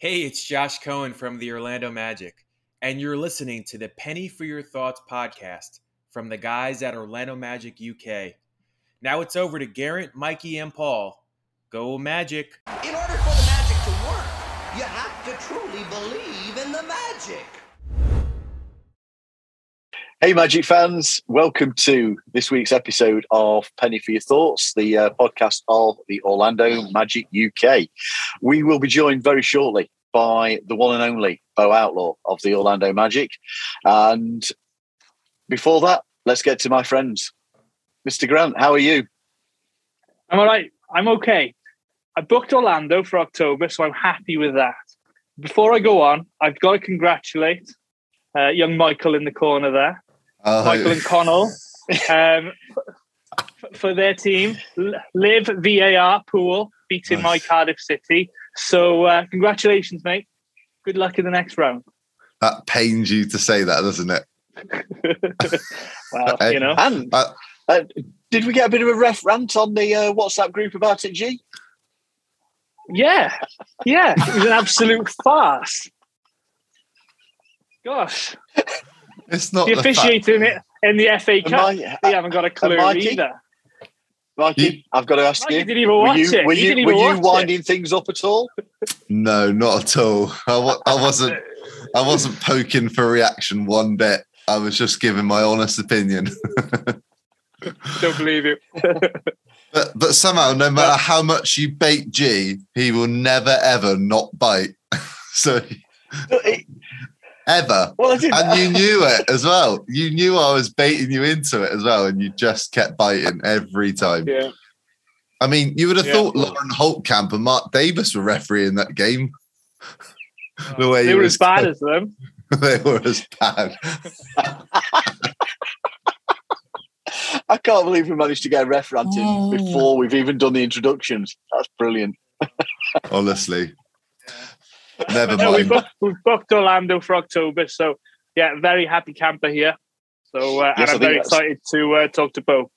Hey, it's Josh Cohen from the Orlando Magic, and you're listening to the Penny for Your Thoughts podcast from the guys at Orlando Magic UK. Now it's over to Garrett, Mikey, and Paul. Go Magic! In order for the magic to work, you have to truly believe in the magic. Hey, Magic fans, welcome to this week's episode of Penny for Your Thoughts, the uh, podcast of the Orlando Magic UK. We will be joined very shortly by the one and only Bo Outlaw of the Orlando Magic. And before that, let's get to my friends. Mr. Grant, how are you? I'm all right. I'm okay. I booked Orlando for October, so I'm happy with that. Before I go on, I've got to congratulate uh, young Michael in the corner there. Oh, Michael and Connell um, for their team. Liverpool beating my Cardiff City. So uh, congratulations, mate. Good luck in the next round. that pains you to say that, doesn't it? well, Hey. you know, And Uh, uh, did we get a bit of a ref rant on the uh, WhatsApp group about it, G? yeah, yeah, it was an absolute farce. Gosh, It's not the the fact- officiating it in the FA Am Cup, I- they haven't got a clue Mikey? either. Mikey, You- I've got to ask Mikey you. didn't even Were you, it. were you, didn't were you watch it. winding things up at all? No, not at all. I, I wasn't. I wasn't poking for reaction one bit. I was just giving my honest opinion. Don't believe you. But but somehow, no matter how much you bait G, he will never ever not bite. so It- ever. well, I didn't. And you knew it as well. You knew I was baiting you into it as well, and you just kept biting every time. Yeah. I mean, you would have Yeah. thought Lauren Holtkamp and Mark Davis were refereeing that game. the way They were as bad as them. they were as bad. I can't believe we managed to get a ref rant in Oh. before we've even done the introductions. That's brilliant. Honestly, never No, we mind. booked, we booked Orlando for October, so yeah, very happy camper here. So, uh, Yes, I and I'm very that's- excited to uh, talk to Bo.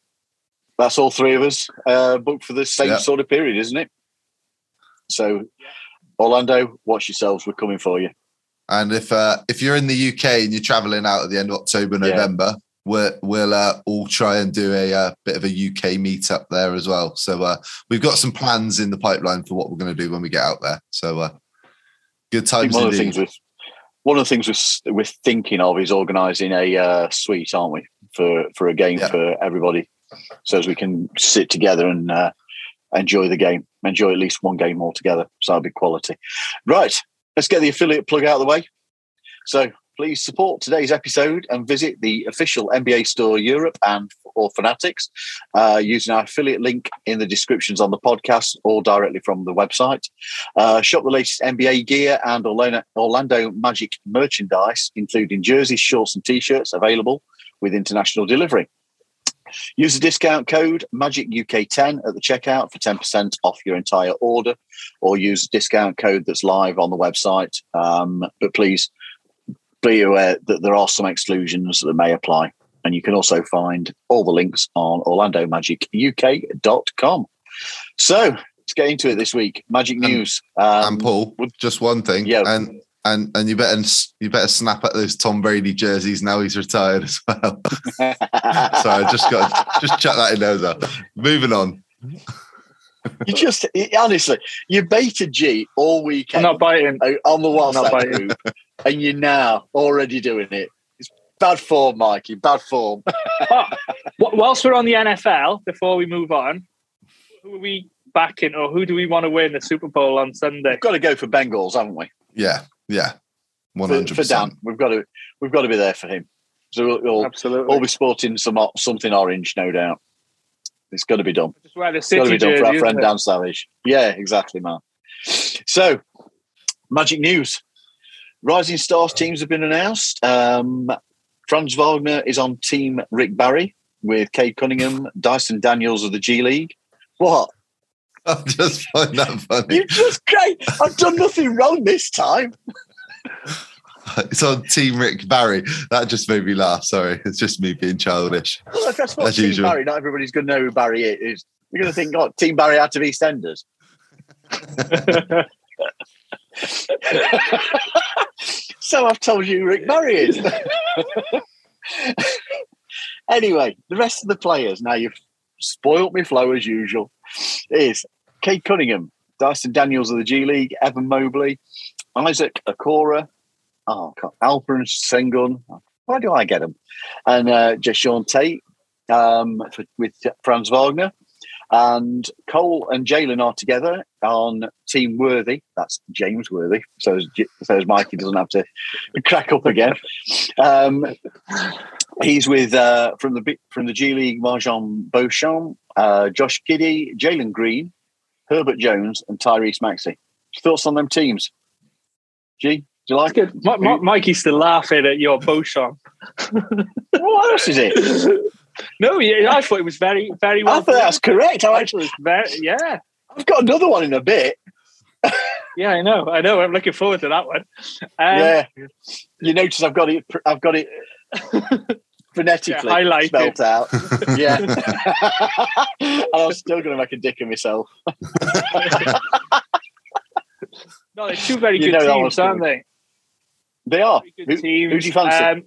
That's all three of us uh, booked for the same Yeah. sort of period, isn't it? So, yeah. Orlando, watch yourselves. We're coming for you. And if uh, if you're in the UK and you're traveling out at the end of October, Yeah. November, we're, we'll uh, all try and do a uh, bit of a UK meetup there as well. So uh, we've got some plans in the pipeline for what we're going to do when we get out there. So uh, good times one of the things with one of the things we're, we're thinking of is organising a uh, suite, aren't we, for for a game Yeah. for everybody, so as we can sit together and uh, enjoy the game, enjoy at least one game all together. So that'll be quality. Right, let's get the affiliate plug out of the way. So please support today's episode and visit the official NBA store Europe and or Fanatics uh, using our affiliate link in the descriptions on the podcast or directly from the website. Uh, shop the latest NBA gear and Orlando, Magic merchandise, including jerseys, shorts, and t-shirts available with international delivery. Use the discount code MAGICUK10 at the checkout for 10% off your entire order, or use the discount code that's live on the website. Um, but please be aware that there are some exclusions that may apply. And you can also find all the links on orlandomagicuk.com. So let's get into it this week. Magic And- news. Um, and Paul, just one thing. yeah. And and and you better you better snap at those Tom Brady jerseys now he's retired as well. so I just got just chuck that in there. as well. Moving on. you just honestly, you baited G all weekend. I'm weekend not biting. on the one. Not biting. Group, and you're now already doing it. It's bad form, Mikey. Bad form. Oh, whilst we're on the NFL, before we move on, who are we backing or who do we want to win the Super Bowl on Sunday? We've got to go for Bengals, haven't we? Yeah, yeah. One For, hundred for Dan, percent. we've got to we've got to be there for him. So we'll, we'll Absolutely. all be sporting some something orange, no doubt. It's got to be done. Just wear the It's got to City be done for our friend it? Dan Savage. Yeah, exactly, man. So, magic news. Rising Stars teams have been announced. Um, Franz Wagner is on Team Rick Barry with Cade Cunningham, Dyson Daniels of the G League. What? I just find that funny. You just great. I've done nothing wrong this time. It's on Team Rick Barry. That just made me laugh. Sorry, it's just me being childish. Well, if that's not As Team usual. Barry, not everybody's going to know who Barry is. You're going to think, God, Team Barry out of EastEnders. so I've told you Rick Barry is. anyway, the rest of the players, now you've spoilt me flow as usual, is Cade Cunningham, Dyson Daniels of the G League, Evan Mobley, Isaac Okoro, oh, Alperen Sengun. Why do I get them? And uh, just Tate um, for, with Franz Wagner. And Cole and Jalen are together on Team Worthy. That's James Worthy. So as, Mikey doesn't have to crack up again. Um, he's with uh, from the from the G League MarJon Beauchamp, uh, Josh Giddey, Jalen Green, Herbert Jones, and Tyrese Maxey. Thoughts on them teams? G, do you like it? My, my, Mikey's still laughing at your Beauchamp. what else is it? no, yeah, I thought it was very, very well. I thought that's correct. I actually, very, yeah. I've got another one in a bit. yeah, I know. I know. I'm looking forward to that one. Um, yeah, you notice I've got it. I've got it phonetically yeah, highlighted. spelt out. yeah, and I'm still going to make a dick of myself. no, they're two very you good teams, aren't they? They are. Who, who, do you fancy? Um,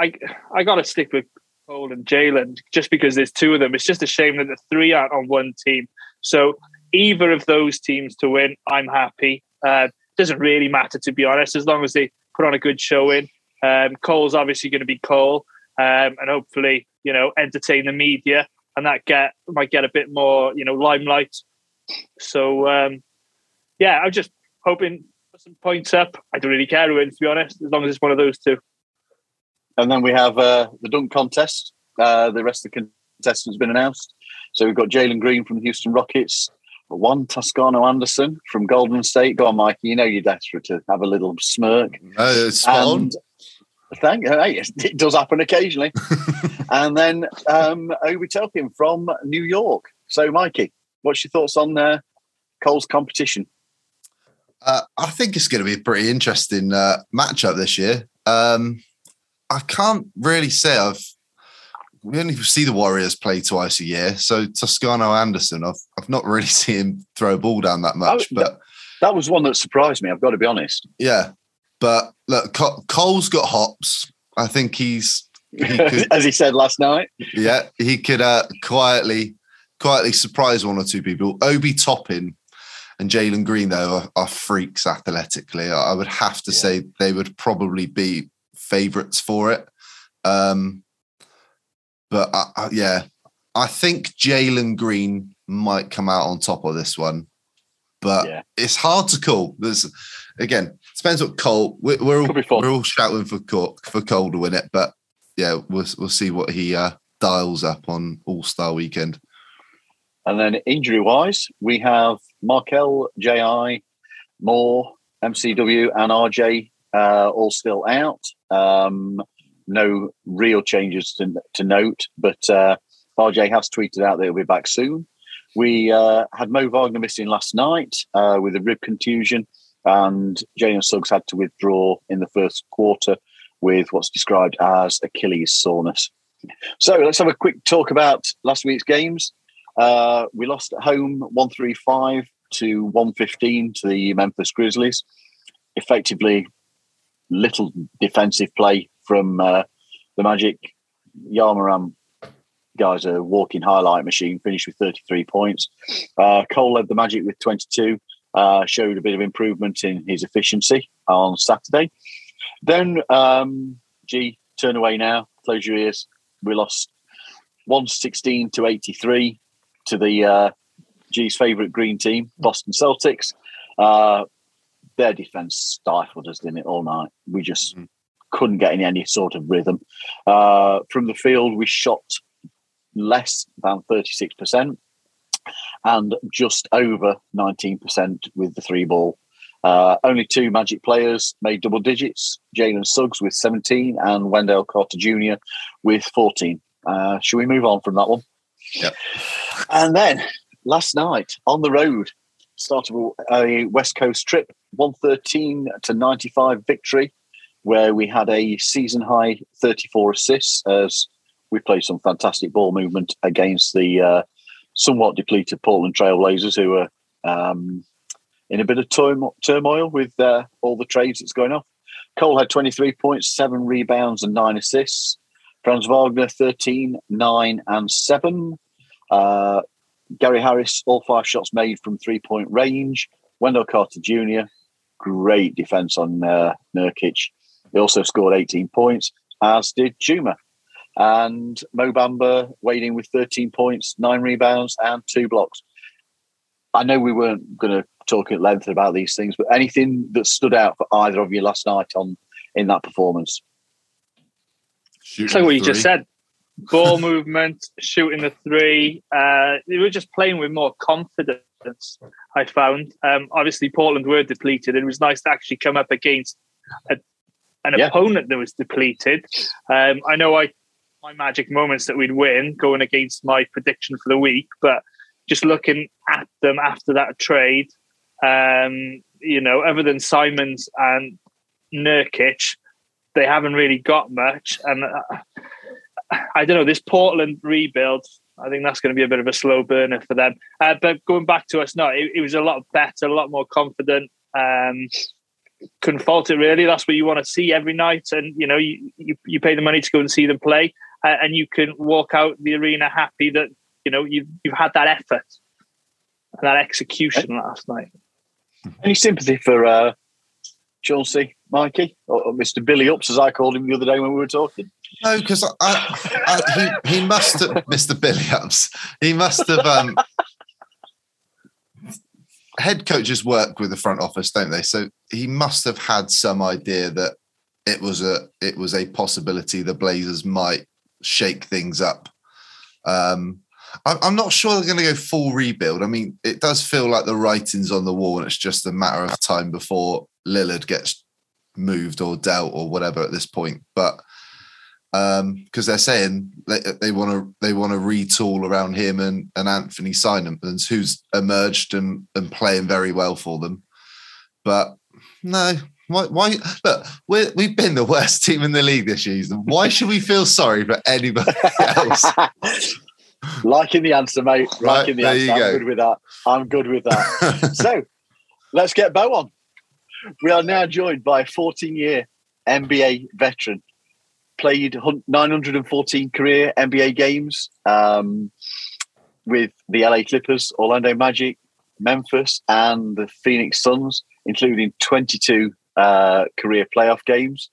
I I got to stick with Cole and Jalen just because there's two of them. It's just a shame that the three aren't on one team. So either of those teams to win, I'm happy. Uh, doesn't really matter to be honest, as long as they put on a good showing. Um, Cole's obviously going to be Cole, um, and hopefully, you know, entertain the media, and that get might get a bit more, you know, limelight. So, um, yeah, I'm just hoping for some points up. I don't really care who wins, to be honest, as long as it's one of those two. And then we have uh, the dunk contest. Uh, the rest of the contestants has been announced. So we've got Jalen Green from the Houston Rockets, Juan Toscano Anderson from Golden State. Go on, Mikey. You know you're desperate to have a little smirk. Uh, and, thank hey, it does happen occasionally. and then um, Obi Toppin from New York. So, Mikey, what's your thoughts on uh, Cole's competition? Uh, I think it's going to be a pretty interesting uh, matchup this year. Um, I can't really say I've we only see the Warriors play twice a year. So Toscano Anderson, I've I've not really seen him throw a ball down that much. but that, that, was one that surprised me. I've got to be honest. Yeah, but look, Cole's got hops. I think he's he could, as he said last night. Yeah, he could uh, quietly quietly surprise one or two people. Obi Toppin and Jalen Green though are, are, freaks athletically. I would have to yeah. say they would probably be favourites for it. Um, but I, I, yeah, I think Jalen Green might come out on top of this one, but yeah. it's hard to call. There's again, depends what Cole. We're, we're all we're all shouting for Cole, for Cole to win it, but yeah, we'll we'll see what he uh, dials up on All Star Weekend. And then injury wise, we have Markelle, Ji, Moore, MCW, and RJ uh, all still out. Um, no real changes to, to note, but uh, RJ has tweeted out that he'll be back soon. We uh, had Mo Wagner missing last night uh, with a rib contusion, and Jalen Suggs had to withdraw in the first quarter with what's described as Achilles soreness. So let's have a quick talk about last week's games. Uh, we lost at home 135 to 115 to the Memphis Grizzlies. Effectively, little defensive play from uh, the Magic. Morant guys a walking highlight machine, finished with 33 points. Uh, Cole led the Magic with 22, uh, showed a bit of improvement in his efficiency on Saturday. Then, um, G, turn away now, close your ears. We lost 116 to 83 to the uh, G's favourite green team, Boston Celtics. Their defense stifled us, in it, all night? We just mm-hmm. couldn't get in any sort of rhythm. Uh, from the field, we shot less than 36% and just over 19% with the three ball. Uh, only two Magic players made double digits Jalen Suggs with 17 and Wendell Carter Jr. with 14. Uh, should we move on from that one? Yep. And then last night on the road, start of a West Coast trip, 113 to 95 victory, where we had a season high 34 assists as we played some fantastic ball movement against the uh, somewhat depleted Portland Trailblazers, who were um, in a bit of turmo- turmoil with uh, all the trades that's going off. Cole had 23 points, seven rebounds, and nine assists. Franz Wagner, 13, 9, and 7. Uh, Gary Harris, all five shots made from three point range. Wendell Carter Jr., great defense on uh, Nurkic. He also scored 18 points, as did Juma. And Mo Bamba weighed in with 13 points, nine rebounds, and two blocks. I know we weren't going to talk at length about these things, but anything that stood out for either of you last night on in that performance? It's like what you just said. Ball movement, shooting the three. Uh, they were just playing with more confidence. I found. Um, obviously, Portland were depleted. It was nice to actually come up against a, an yeah. opponent that was depleted. Um, I know I my magic moments that we'd win going against my prediction for the week, but just looking at them after that trade, um, you know, other than Simons and Nurkic, they haven't really got much. And uh, I don't know, this Portland rebuild, I think that's going to be a bit of a slow burner for them. Uh, but going back to us, no, it, it, was a lot better, a lot more confident. Um, couldn't fault it really. That's what you want to see every night, and you know you you, you pay the money to go and see them play, uh, and you can walk out the arena happy that you know you've you've had that effort and that execution last night. Any sympathy for uh, Chauncey, Mikey, or, or, Mr. Billy Ups, as I called him the other day when we were talking? No, because he he must have Mr. Billy Ups. He must have. Um, head coaches work with the front office, don't they? So he must have had some idea that it was a it was a possibility the Blazers might shake things up. Um, I'm not sure they're going to go full rebuild. I mean, it does feel like the writing's on the wall, and it's just a matter of time before Lillard gets moved or dealt or whatever at this point. But because um, they're saying they, they want to they want to retool around him and, and Anthony Simons, who's emerged and, and playing very well for them. But no, why? Why? Look, we we've been the worst team in the league this season. Why should we feel sorry for anybody else? Liking the answer, mate. Right, Liking the answer. I'm go. good with that. I'm good with that. so let's get Bo on. We are now joined by a 14 year NBA veteran, played 914 career NBA games um, with the LA Clippers, Orlando Magic, Memphis, and the Phoenix Suns, including 22 uh, career playoff games.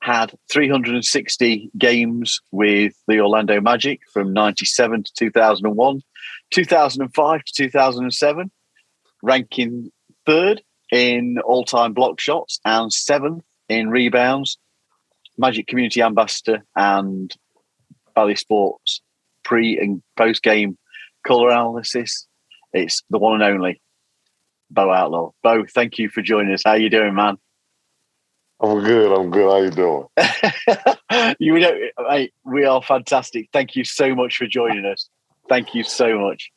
Had 360 games with the Orlando Magic from 97 to 2001, 2005 to 2007, ranking third in all time block shots and seventh in rebounds. Magic Community Ambassador and Bally Sports pre and post game color analysis. It's the one and only Bo Outlaw. Bo, thank you for joining us. How you doing, man? I'm good. I'm good. How you doing? you know, mate, we are fantastic. Thank you so much for joining us. Thank you so much.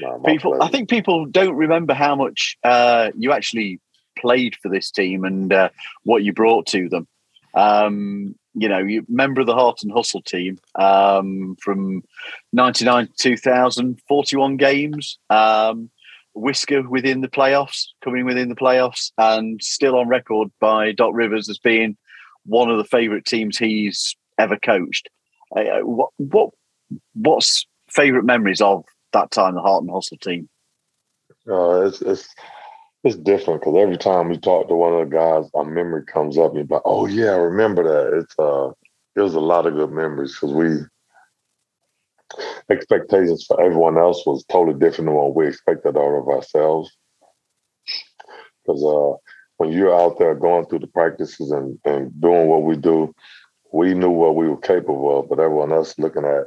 No, people. I think people don't remember how much uh, you actually played for this team and uh, what you brought to them. Um, you know, you member of the Heart and Hustle team um, from 99 to 2000, 41 games. Um, whisker within the playoffs, coming within the playoffs, and still on record by Doc Rivers as being one of the favourite teams he's ever coached. Uh, uh, what what what's favourite memories of that time, the Heart and Hustle team? Uh, it's it's it's different because every time we talk to one of the guys, our memory comes up and like, oh yeah, I remember that. It's uh, it was a lot of good memories because we expectations for everyone else was totally different than what we expected out of ourselves. Because uh, when you're out there going through the practices and, and doing what we do, we knew what we were capable of, but everyone else looking at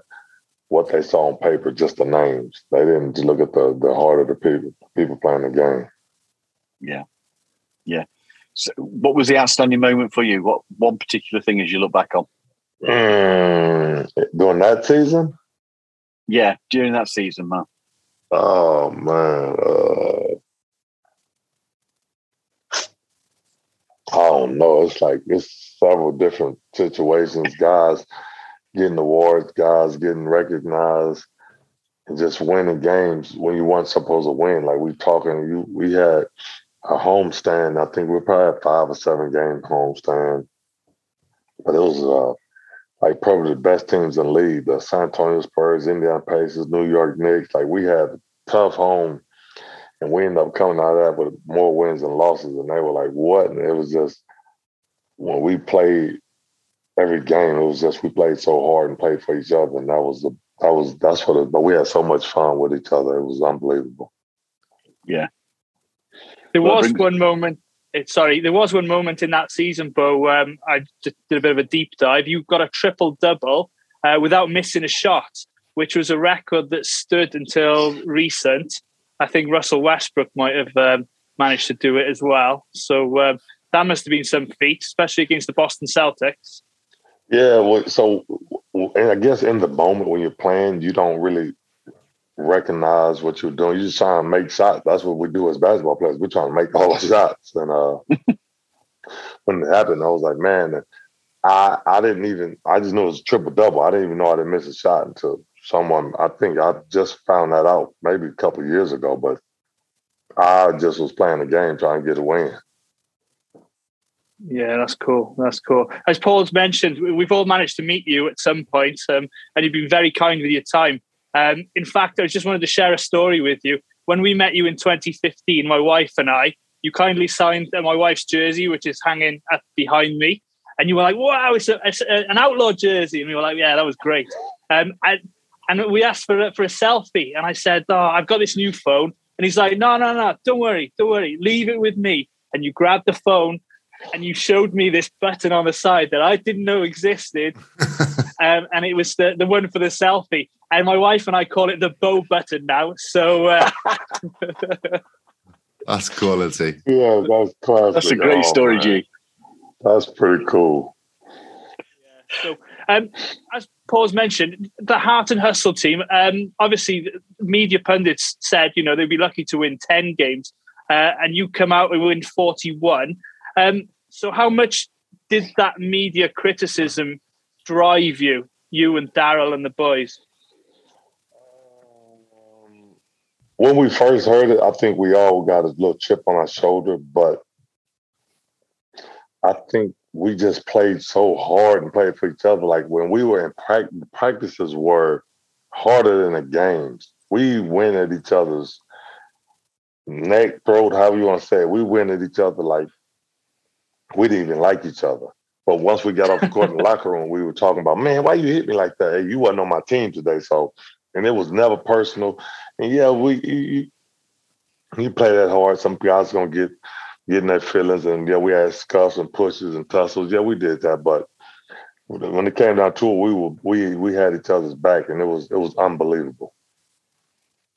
what they saw on paper, just the names. They didn't look at the the heart of the people, people playing the game. Yeah, yeah. So, what was the outstanding moment for you? What one particular thing as you look back on? Mm, during that season, yeah, during that season, man. Oh man, uh, I don't know. It's like it's several different situations. Guys getting awards, guys getting recognized, and just winning games when you weren't supposed to win. Like we talking, you we had a homestand. I think we probably had five or seven game homestand, but it was uh, like probably the best teams in the league: the San Antonio Spurs, Indiana Pacers, New York Knicks. Like we had tough home, and we ended up coming out of that with more wins and losses. And they were like, "What?" And it was just when we played every game, it was just we played so hard and played for each other, and that was the that was that's what. It, but we had so much fun with each other; it was unbelievable. Yeah. There Well, was bring- one moment. Sorry, there was one moment in that season, Bo. Um, I just did a bit of a deep dive. You got a triple double uh, without missing a shot, which was a record that stood until recent. I think Russell Westbrook might have um, managed to do it as well. So um, that must have been some feat, especially against the Boston Celtics. Yeah, well, so and I guess in the moment when you're playing, you don't really recognize what you're doing. You're just trying to make shots. That's what we do as basketball players. We're trying to make all the shots. And uh, when it happened, I was like, man, I I didn't even. I just knew it was a triple double. I didn't even know I didn't miss a shot until someone. I think I just found that out maybe a couple of years ago, but I just was playing the game trying to get a win. Yeah, that's cool. That's cool. As Paul's mentioned, we- we've all managed to meet you at some point, um, and you've been very kind with your time. Um, in fact, I just wanted to share a story with you. When we met you in 2015, my wife and I, you kindly signed uh, my wife's jersey, which is hanging at, behind me, and you were like, "Wow, it's, a, it's a- an outlaw jersey," and we were like, "Yeah, that was great." Um, and, we asked for for a selfie, and I said, "Oh, I've got this new phone," and he's like, "No, no, no, don't worry, don't worry, leave it with me." And you grabbed the phone and you showed me this button on the side that I didn't know existed, um, and it was the, the one for the selfie. And my wife and I call it the Bo button now. So uh, That's quality. Yeah, that's classic. That's a great Oh, story, man. G. That's pretty cool. Yeah, so um, as Paul's mentioned, the Heart and Hustle team. Um, obviously, media pundits said you know they'd be lucky to win ten games, uh, and you come out and win forty-one. Um, so, how much did that media criticism drive you, you and Darrell and the boys? when we first heard it, I think we all got a little chip on our shoulder, but I think we just played so hard and played for each other. Like when we were in practice, practices were harder than the games. We went at each other's neck, throat, however you want to say it. We went at each other like we didn't even like each other. But once we got off the court in the locker room, we were talking about, man, why you hit me like that? Hey, you wasn't on my team today. So, and it was never personal. And yeah, we you, you play that hard. Some guys gonna get getting their feelings, and yeah, we had scuffs and pushes and tussles. Yeah, we did that, but when it came down to it, we were we we had each other's back, and it was it was unbelievable.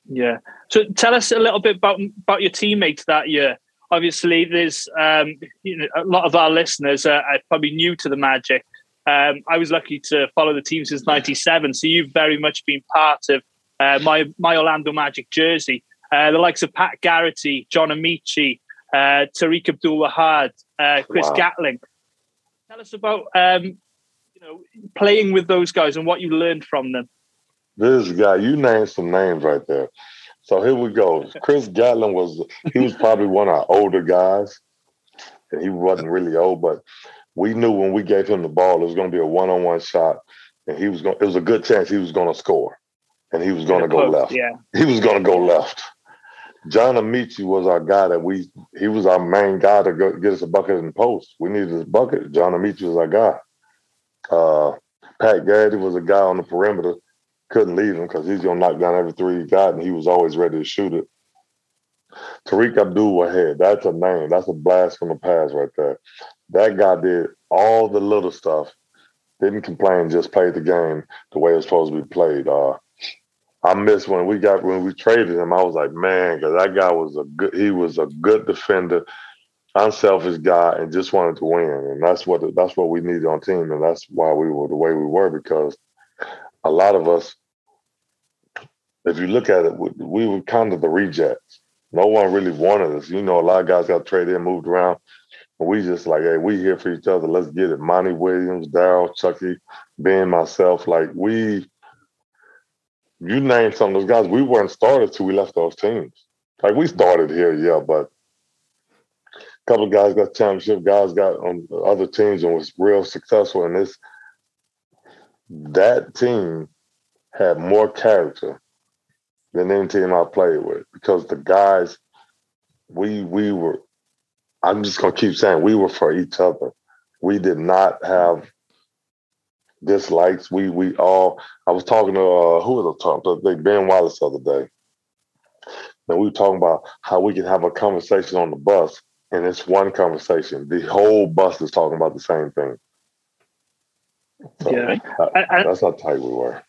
Yeah. So tell us a little bit about about your teammates that year. Obviously, there's um, you know a lot of our listeners are, are probably new to the Magic. Um, I was lucky to follow the team since '97, so you've very much been part of uh, my my Orlando Magic jersey. Uh, the likes of Pat Garrity, John Amaechi, uh, Tariq Abdul-Wahad, uh, Chris Wow. Gatling. Tell us about um, you know playing with those guys and what you learned from them. This guy, you named some names right there. So here we go. Chris Gatling was he was probably one of our older guys, and he wasn't really old, but we knew when we gave him the ball, it was going to be a one-on-one shot, and he was going. It was a good chance he was going to score, and he was going to go Close, left. Yeah. He was going to go left. John Amaechi was our guy that we. He was our main guy to go get us a bucket in the post. We needed his bucket. John Amaechi was our guy. Uh, Pat Garrity was a guy on the perimeter. Couldn't leave him because he's gonna knock down every three he got, and he was always ready to shoot it. Tariq Abdul Wahad, that's a name. That's a blast from the past right there. That guy did all the little stuff. Didn't complain, just played the game the way it was supposed to be played. Uh, I miss when we got when we traded him. I was like, man, because that guy was a good. He was a good defender, unselfish guy, and just wanted to win. And that's what that's what we needed on team, and that's why we were the way we were because a lot of us, if you look at it, we, we were kind of the rejects. No one really wanted us. You know, a lot of guys got traded and moved around. And we just like, hey, we here for each other. Let's get it. Monty Williams, Darrell, Chucky, Ben, myself. Like we, you name some of those guys. We weren't started till we left those teams. Like we started here, yeah, but a couple of guys got championship, guys got on other teams and was real successful. And this that team had more character than any team I played with because the guys we we were I'm just gonna keep saying we were for each other. We did not have dislikes. We we all I was talking to uh, who was I talking to? Ben Wallace the other day. And we were talking about how we can have a conversation on the bus and it's one conversation. The whole bus is talking about the same thing. So Yeah. that- And- and- that's how tight we were.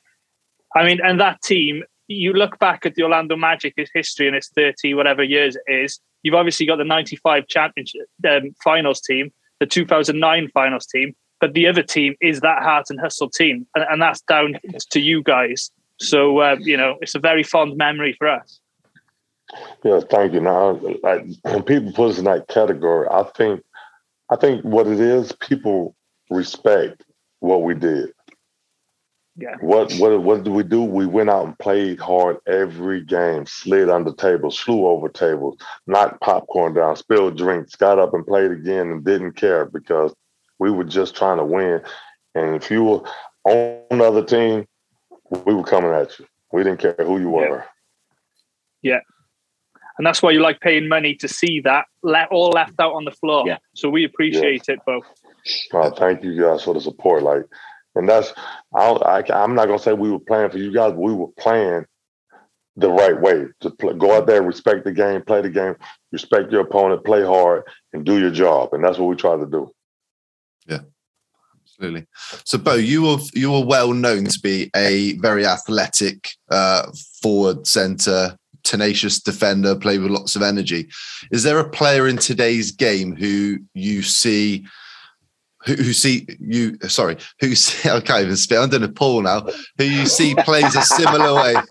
I mean, and that team, you look back at the Orlando Magic, history and its 30 whatever years it is. You've obviously got the 95 championship um, finals team, the 2009 finals team, but the other team is that heart and hustle team. And, and that's down to you guys. So, uh, you know, it's a very fond memory for us. Yeah, thank you. Now, like when people put us in that category, I think, I think what it is, people respect what we did. Yeah. What what what did we do? We went out and played hard every game, slid under tables, flew over tables, knocked popcorn down, spilled drinks, got up and played again, and didn't care because we were just trying to win. And if you were on another team, we were coming at you. We didn't care who you were. Yeah. And that's why you like paying money to see that le- all left out on the floor. Yeah. So we appreciate it both. Uh, thank you guys for the support. Like, and that's I, I'm not gonna say we were playing for you guys. But we were playing the right way to play, go out there, respect the game, play the game, respect your opponent, play hard, and do your job. And that's what we try to do. Yeah, absolutely. So, Bo, you were you were well known to be a very athletic uh, forward centre, tenacious defender, play with lots of energy. Is there a player in today's game who you see? Who, who see you? Sorry, who see? I can't even speak. I'm doing a Paul now. Who you see plays a similar way?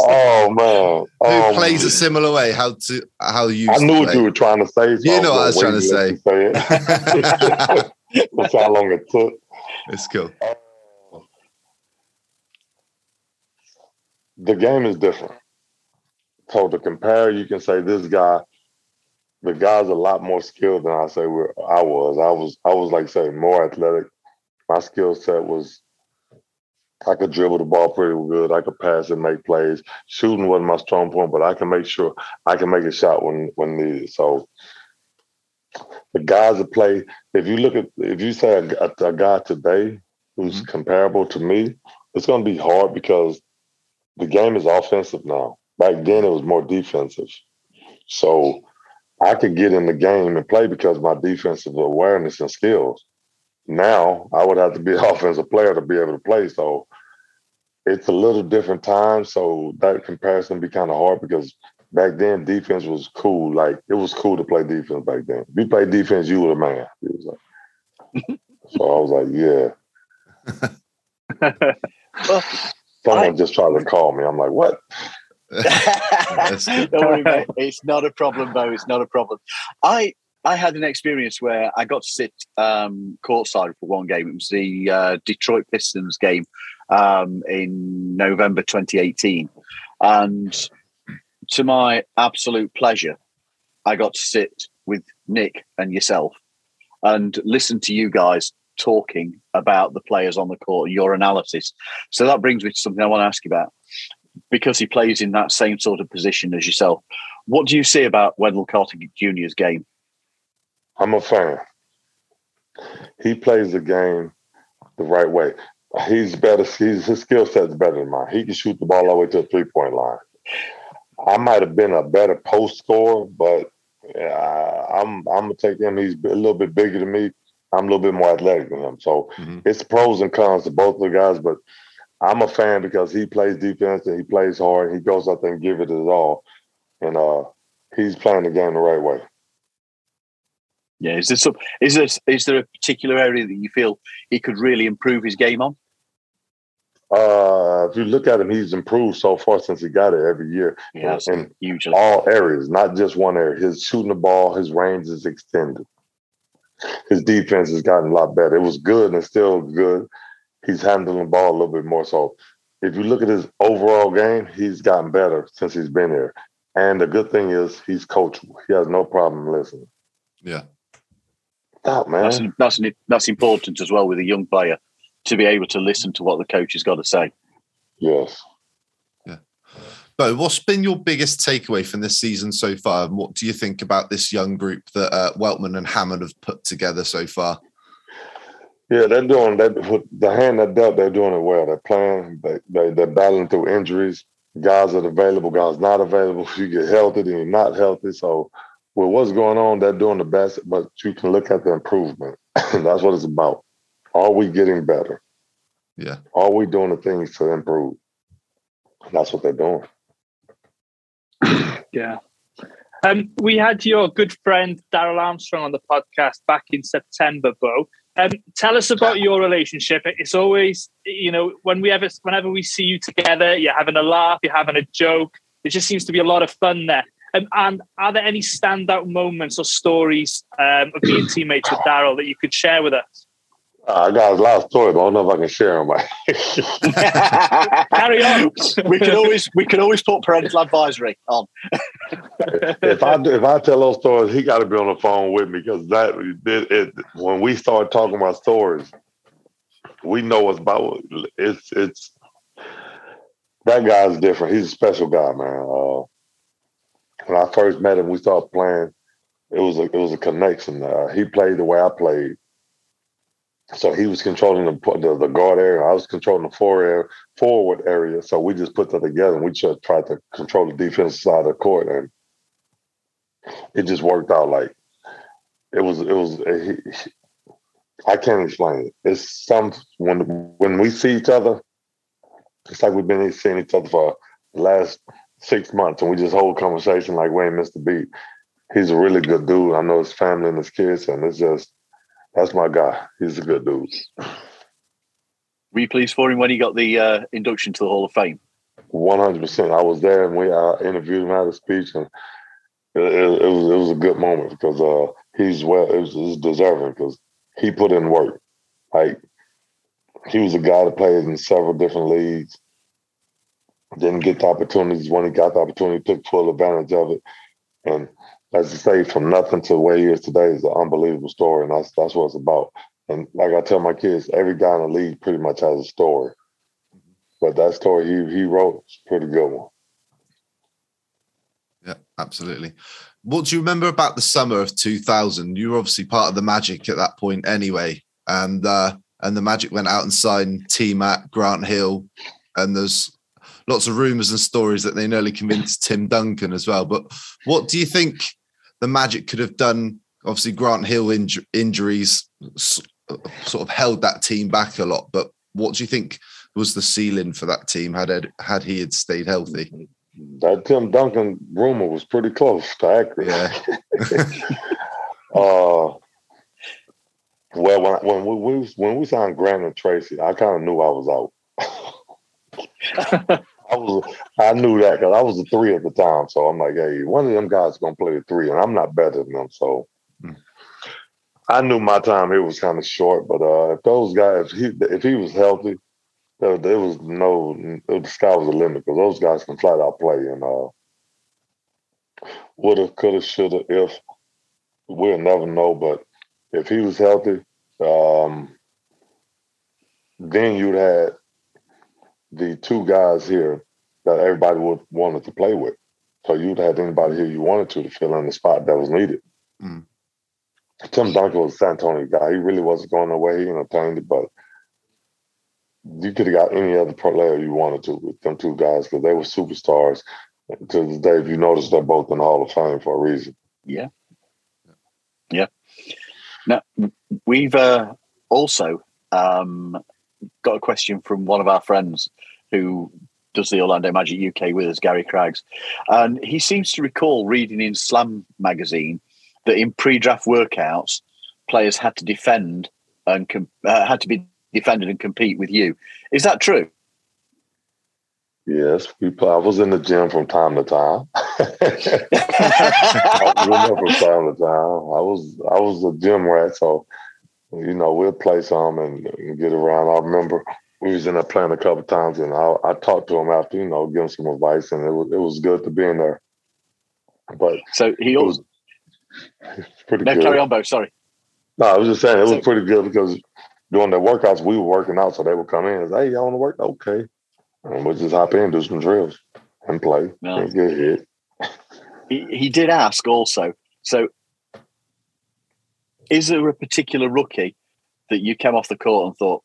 Oh man, who Um, plays a similar way? How to how you? I knew what you were trying to say. so You know what I was trying to wait and let you say it. That's how long it took. It's cool. the game is different. So to compare, you can say this guy, the guy's a lot more skilled than I say we're, I was. I was I was like say more athletic. My skill set was I could dribble the ball pretty good. I could pass and make plays. Shooting wasn't my strong point, but I can make sure I can make a shot when when needed. So the guys that play, if you look at if you say a, a, a guy today who's mm-hmm. comparable to me, it's going to be hard because the game is offensive now. Back then, it was more defensive. So I could get in the game and play because my defensive awareness and skills. Now I would have to be an offensive player to be able to play. So it's a little different time. So that comparison be kind of hard because back then defense was cool. Like it was cool to play defense back then. If you play defense, you were the man. Like, so I was like, yeah. Well, Someone I- just tried to call me. I'm like, what? Don't worry, mate. It's not a problem, Bo. It's not a problem. I I had an experience where I got to sit um, courtside for one game. It was the uh, Detroit Pistons game um, in November 2018, and to my absolute pleasure, I got to sit with Nick and yourself and listen to you guys talking about the players on the court, your analysis. So that brings me to something I want to ask you about because he plays in that same sort of position as yourself. What do you see about Wendell Carter Jr.'s game? I'm a fan. He plays the game the right way. He's better. He's, his skill set's better than mine. He can shoot the ball all the way to the three point line. I might have been a better post scorer, but uh, I'm I'm gonna take him. He's a little bit bigger than me. I'm a little bit more athletic than him. So Mhm. it's pros and cons to both of the guys. But I'm a fan because he plays defense and he plays hard. He goes out there and give it his all, and uh, he's playing the game the right way. Yeah, is there some? Is there is there a particular area that you feel he could really improve his game on? Uh, if you look at him, he's improved so far since he got it every year Yes, in hugely. all areas, not just one area. His shooting the ball, his range is extended. His defense has gotten a lot better. It was good and it's still good. He's handling the ball a little bit more. So if you look at his overall game, he's gotten better since he's been here. And the good thing is he's coachable. He has no problem listening. Yeah. Stop, man. That's that's that's important as well with a young player to be able to listen to what the coach has got to say. yes. Yeah. Bo, what's been your biggest takeaway from this season so far? And what do you think about this young group that uh, Weltman and Hammond have put together so far? Yeah, they're doing that. With the hand that dealt, they're doing it well. They're playing. They, they they're battling through injuries. Guys are available. Guys not available. You get healthy, then you're not healthy. So, with what's going on, they're doing the best. But you can look at the improvement. That's what it's about. Are we getting better? Yeah. Are we doing the things to improve? That's what they're doing. Yeah. Um, we had your good friend Darrell Armstrong on the podcast back in September, Bo. Um, tell us about your relationship. It's always, you know, when we ever, whenever we see you together, you're having a laugh, you're having a joke. There just seems to be a lot of fun there. Um, and are there any standout moments or stories um, of being teammates with Darrell that you could share with us? Uh, I got a lot of stories, but I don't know if I can share them. Carry on. we can always we can always put parental advisory on. if I if I tell those stories, he got to be on the phone with me because that it, it, when we start talking about stories, we know what's about. It's it's that guy's different. He's a special guy, man. Uh, when I first met him, we started playing. It was a it was a connection. Uh, he played the way I played, so he was controlling the the, the guard area. I was controlling the forward area, forward area. So we just put that together, and we just tried to control the defensive side of the court, and it just worked out. Like it was, it was. Eh, he, he- I can't explain it. It's some when when we see each other, it's like we've been seeing each other for the last six months, and we just hold conversation like we ain't missed a beat. He's a really good dude. I know his family and his kids, and it's just that's my guy. He's a good dude. Were you pleased for him when he got the uh, induction to the Hall of Fame? One hundred percent. I was there, and we uh, interviewed him, had a speech, and it, it, it was it was a good moment because uh, he's well, it was, it was deserving because he put in work. Like he was a guy that played in several different leagues. Didn't get the opportunities. When he got the opportunity, took full advantage of it. And as I say, from nothing to where he is today is an unbelievable story, and that's that's what it's about. And like I tell my kids, every guy in the league pretty much has a story. But that story he he wrote is a pretty good one. Yeah, absolutely. What do you remember about the summer of 2000? You were obviously part of the Magic at that point anyway. And uh, and the Magic went out and signed T Mac, Grant Hill, and there's lots of rumors and stories that they nearly convinced Tim Duncan as well. But what do you think the Magic could have done? Obviously, Grant Hill inj- injuries sort of held that team back a lot. But what do you think was the ceiling for that team had Ed, had he had stayed healthy? That Tim Duncan rumor was pretty close to accurate. Yeah. Uh, well, when when we, we when we signed Grant and Tracy, I kind of knew I was out. I was I knew that because I was a three at the time, so I'm like, hey, one of them guys is gonna play the three, and I'm not better than them, so. Mm. I knew my time here was kind of short, but uh, if those guys, if he if he was healthy, there, there was no the sky was the limit because those guys can flat out play and uh, woulda, coulda, shoulda, if we'll never know. But if he was healthy, um, then you'd had the two guys here that everybody would wanted to play with. So you'd have anybody here you wanted to to fill in the spot that was needed. Mm. Tim Duncan was a San Antonio guy. He really wasn't going away. He entertained it, but you could have got any other player you wanted to with them two guys because they were superstars. To this day, if you notice, they're both in the Hall of Fame for a reason. Yeah. Yeah. Now, we've uh, also um, got a question from one of our friends who does the Orlando Magic UK with us, Gary Craggs. And he seems to recall reading in Slam magazine that in pre draft workouts, players had to defend and com- uh, had to be defended and compete with you. Is that true? Yes, we play. I was in the gym from time to time. I from time to time. I was I was a gym rat, so you know we'll play some and, get around. I remember we was in there playing a couple times, and I, I talked to him after, you know, give him some advice, and it was it was good to be in there. But So he also was pretty no, good. carry on, Bo. Sorry. No, I was just saying it was pretty good because during the workouts we were working out, so they would come in and say, "Hey, y'all want to work? Okay." And we'll just hop in, do some drills, and play, No. and get hit. He, he did ask also. So, is there a particular rookie that you came off the court and thought,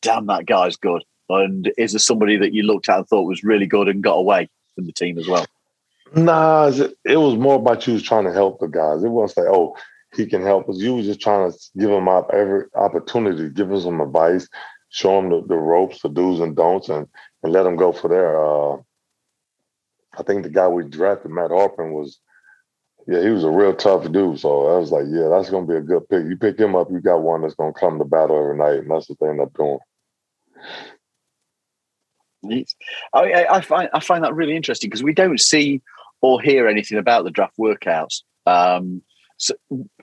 "Damn, that guy's good"? And is there somebody that you looked at and thought was really good and got away from the team as well? Nah, it, was more about you trying to help the guys. It wasn't say, "Oh, he can help us." You were just trying to give them up every opportunity, give them some advice, show them the, the ropes, the do's and don'ts, and and let them go for their. Uh, I think the guy we drafted, Matt Harpring, was yeah, he was a real tough dude. So I was like, yeah, that's gonna be a good pick. You pick him up, you got one that's gonna come to battle every night, and that's what they end up doing. I- I find I find that really interesting because we don't see or hear anything about the draft workouts. Um, so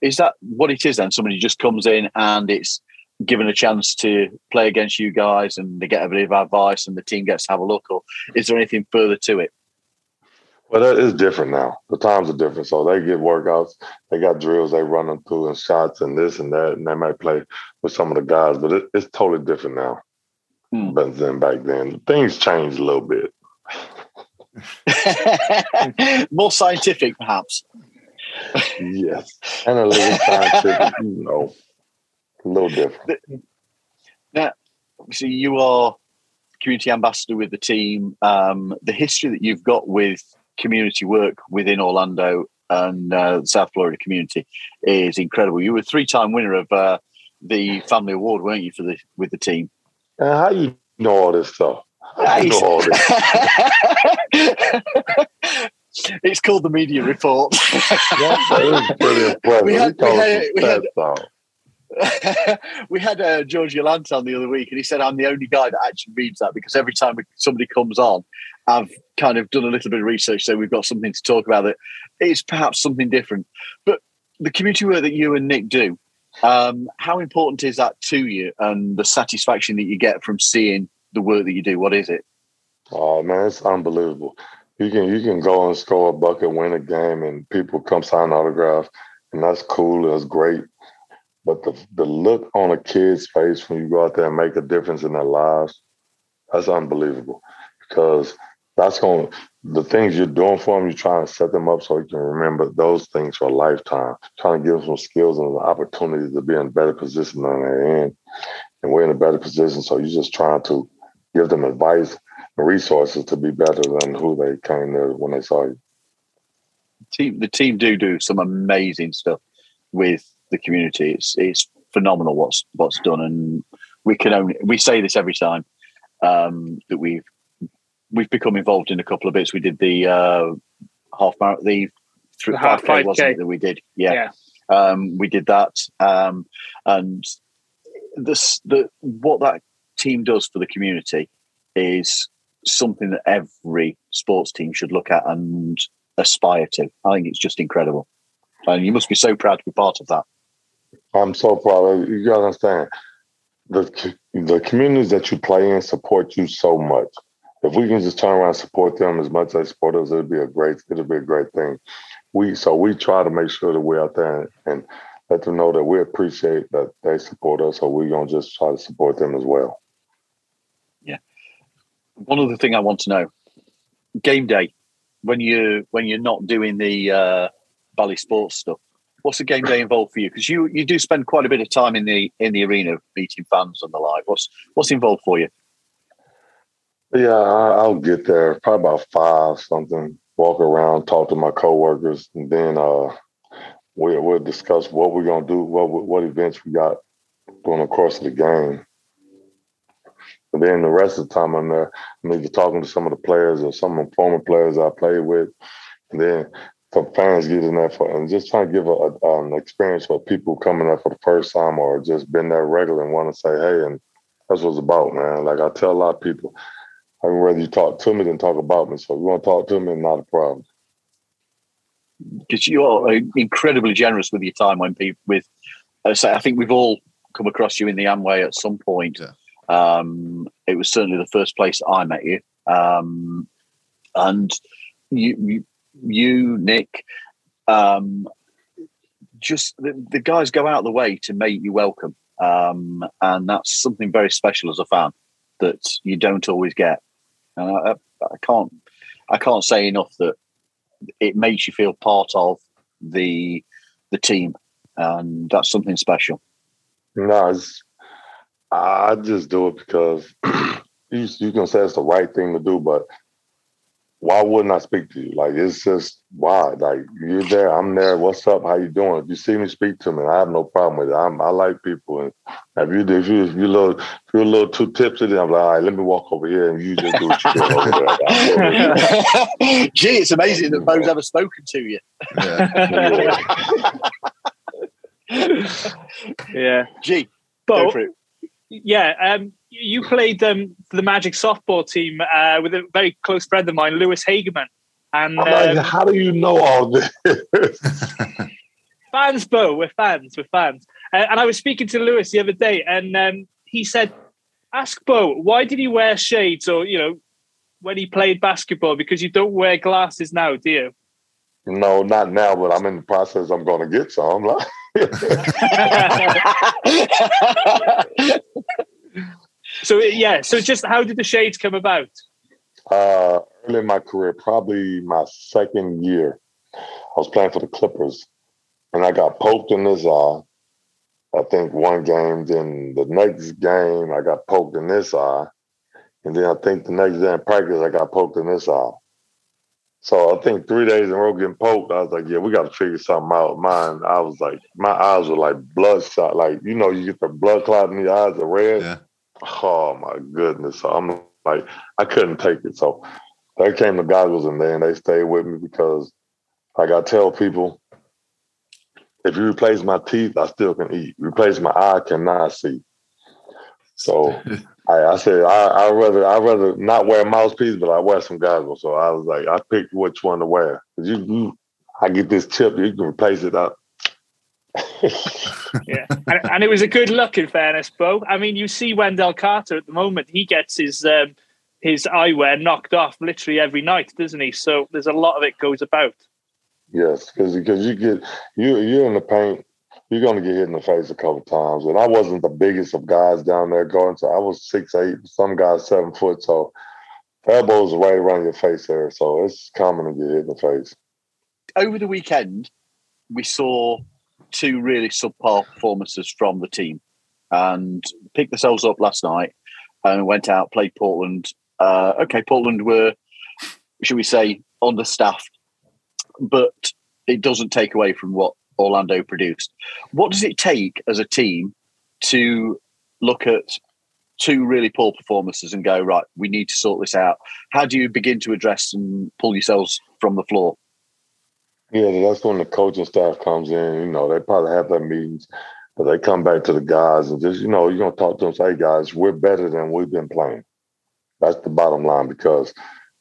is that what it is then? Somebody just comes in and it's given a chance to play against you guys, and they get a bit of advice, and the team gets to have a look. Or is there anything further to it? Well, that is different now. The times are different. So they get workouts, they got drills they run them through and shots and this and that, and they might play with some of the guys, but it, it's totally different now Hmm. than than back then. Things changed a little bit. More scientific, perhaps. Yes. And a little scientific, you know, a little different. Now, So you are community ambassador with the team. Um, the history that you've got with community work within Orlando and uh, the South Florida community is incredible. You were a three-time winner of uh, the Family Award, weren't you, for the with the team? And how you know all this stuff? You know all this? it's called the media report. That is pretty impressive. We had- He we had- we had- we had uh, George Yolante on the other week, and he said, I'm the only guy that actually reads that because every time somebody comes on, I've kind of done a little bit of research, so we've got something to talk about that is perhaps something different. But the community work that you and Nick do, um, how important is that to you and the satisfaction that you get from seeing the work that you do? What is it? Oh man, it's unbelievable. You can you can go and score a bucket, win a game, and people come sign autograph, and that's cool. That's great. But the the look on a kid's face when you go out there and make a difference in their lives, that's unbelievable. Because that's going the things you're doing for them. You're trying to set them up so you can remember those things for a lifetime. Trying to give them some skills and opportunities to be in a better position than they're in, and we're in a better position. So you're just trying to give them advice and resources to be better than who they came there when they saw you. team the team do do some amazing stuff with the community. It's it's phenomenal what's what's done, and we can only we say this every time um, that we've we've become involved in a couple of bits. We did the uh, half marathon, the The half 5K, wasn't it, that we did? Yeah, um, we did that, um, and this the what that team does for the community is something that every sports team should look at and aspire to. I think it's just incredible, and you must be so proud to be part of that. I'm so proud you. You gotta understand the the communities that you play in support you so much. If we can just turn around and support them as much as they support us, it'd be a great it'll be a great thing. We so we try to make sure that we're out there and, and let them know that we appreciate that they support us. So we're gonna just try to support them as well. Yeah. One other thing I want to know: game day when you when you're not doing the uh, Bally Sports stuff. What's the game day involved for you? Because you you do spend quite a bit of time in the in the arena meeting fans and the like. What's what's involved for you? Yeah, I, I'll get there probably about five something. Walk around, talk to my coworkers, and then uh, we, we'll discuss what we're gonna do, what what events we got during the course of the game. And then the rest of the time I'm there, I'm either talking to some of the players or some of the former players I played with, and then some fans get in there for and just trying to give a, a, an experience for people coming there for the first time or just been there regular and want to say, hey, and that's what it's about, man. Like I tell a lot of people, I'd rather you talk to me than talk about me. So if you want to talk to me, not a problem. because you're incredibly generous with your time when people with uh, so I think we've all come across you in the Amway at some point. Yeah. Um, it was certainly the first place I met you, um, and you, you you, Nick, um, just the, the, guys go out of the way to make you welcome, um, and that's something very special as a fan that you don't always get. And I, I can't, I can't say enough that it makes you feel part of the the team, and that's something special. No, I just do it because you, you can say it's the right thing to do, but why wouldn't I speak to you? Like it's just why? Like you're there, I'm there. What's up? How you doing? If you see me, speak to me. I have no problem with it. I'm, i like people, and if you if you if you little if you're a little too tipsy, then I'm like, all right, let me walk over here, and you just do what you do over there. Gee, it's amazing that Bo's ever spoken to you. Yeah. yeah. Gee, Bo, yeah, um, you played um, for the Magic softball team uh, with a very close friend of mine, Lewis Hagerman. And um, like, how do you know all this? fans, Bo, we're fans, we're fans. Uh, and I was speaking to Lewis the other day, and um, he said, "Ask Bo, why did he wear shades, or you know, when he played basketball? Because you don't wear glasses now, do you?" No, not now, but I'm in the process. I'm going to get some. so yeah, so just how did the shades come about? Uh, early in my career, probably my second year, I was playing for the Clippers, and I got poked in this eye. I think one game, then the next game, I got poked in this eye, and then I think the next day in practice, I got poked in this eye. So I think three days in a row getting poked, I was like, yeah, we got to figure something out. Mine, I was like, my eyes were like bloodshot. Like, you know, you get the blood clot in your eyes are red. Yeah. Oh my goodness. So I'm like, I couldn't take it. So they came the goggles in there and they stayed with me because like I tell people, if you replace my teeth, I still can eat. Replace my eye, I cannot see. So I, I said I I rather I rather not wear a mouthpiece, but I wear some goggles. So I was like, I picked which one to wear. Cause you, you I get this chip, you can replace it up. yeah, and, and, it was a good look. In fairness, Bo. I mean, you see Wendell Carter at the moment; he gets his um, his eyewear knocked off literally every night, doesn't he? So there's a lot of it goes about. Yes, because because you get you you're in the paint you're going to get hit in the face a couple times. And I wasn't the biggest of guys down there going. So I was six eight. Some guys seven foot. So elbows right around your face there. So it's common to get hit in the face. Over the weekend, we saw two really subpar performances from the team, and picked themselves up last night and went out played Portland. Uh, okay, Portland were, should we say, understaffed, but it doesn't take away from what Orlando produced. What does it take as a team to look at two really poor performances and go, right, we need to sort this out? How do you begin to address and pull yourselves from the floor? Yeah, that's when the coaching staff comes in. You know, they probably have their meetings, but they come back to the guys and just, you know, you're going to talk to them, say, guys, we're better than we've been playing. That's the bottom line because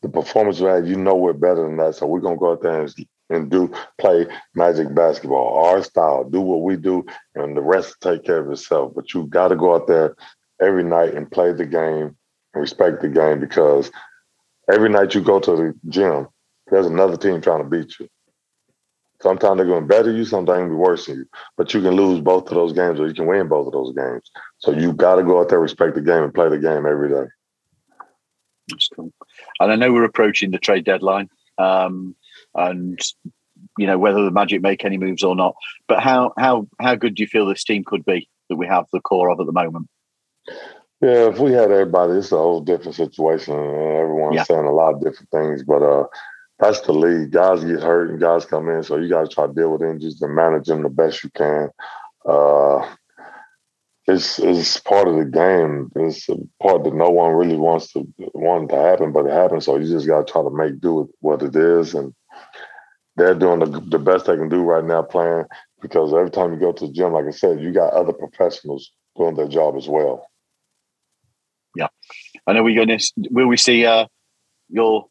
the performance we had, you know, we're better than that. So we're going to go out there and and do play magic basketball, our style, do what we do, and the rest take care of itself. But you got to go out there every night and play the game and respect the game because every night you go to the gym, there's another team trying to beat you. Sometimes they're going to better you, sometimes they're going to be worse than you. But you can lose both of those games or you can win both of those games. So you got to go out there, respect the game, and play the game every day. That's cool. And I know we're approaching the trade deadline. Um, and you know whether the Magic make any moves or not. But how how how good do you feel this team could be that we have the core of at the moment? Yeah, if we had everybody, it's a whole different situation. Everyone's yeah. saying a lot of different things, but uh, that's the league. Guys get hurt and guys come in, so you got to try to deal with injuries and manage them the best you can. Uh, it's it's part of the game. It's a part that no one really wants to want to happen, but it happens. So you just got to try to make do with what it is and they're doing the, the best they can do right now playing because every time you go to the gym, like I said, you got other professionals doing their job as well. Yeah. I know we're going to, will we see uh, your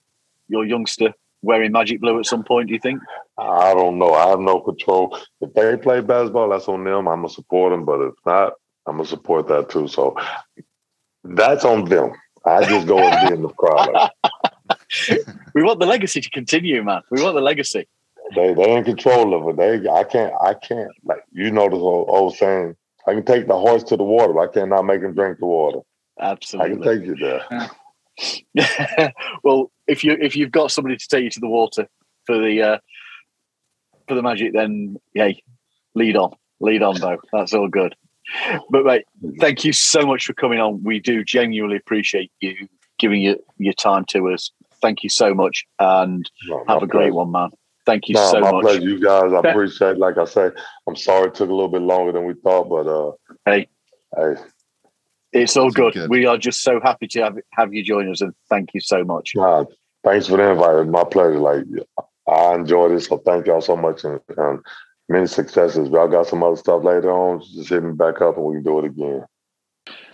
your youngster wearing magic blue at some point, do you think? I don't know. I have no control. If they play basketball, that's on them. I'm going to support them. But if not, I'm going to support that too. So that's on them. I just go and be in the crowd. we want the legacy to continue, man. We want the legacy. They they in control of it. They I can't I can't like you know this old, old saying. I can take the horse to the water, but I cannot make him drink the water. Absolutely. I can take you there. well, if you if you've got somebody to take you to the water for the uh, for the magic, then yay, lead on, lead on, though. That's all good. But mate, thank you so much for coming on. We do genuinely appreciate you giving your, your time to us. Thank you so much, and No, have a great pleasure. one, man. Thank you No, so my much. pleasure. You guys, I appreciate. Like I say, I'm sorry it took a little bit longer than we thought, but uh, Hey. hey, It's all good. good. We are just so happy to have have you join us, and thank you so much. thanks for the invite. My pleasure. Like I enjoy this, so thank y'all so much, and, and many successes. Y'all got some other stuff later on. Just hit me back up, and we can do it again.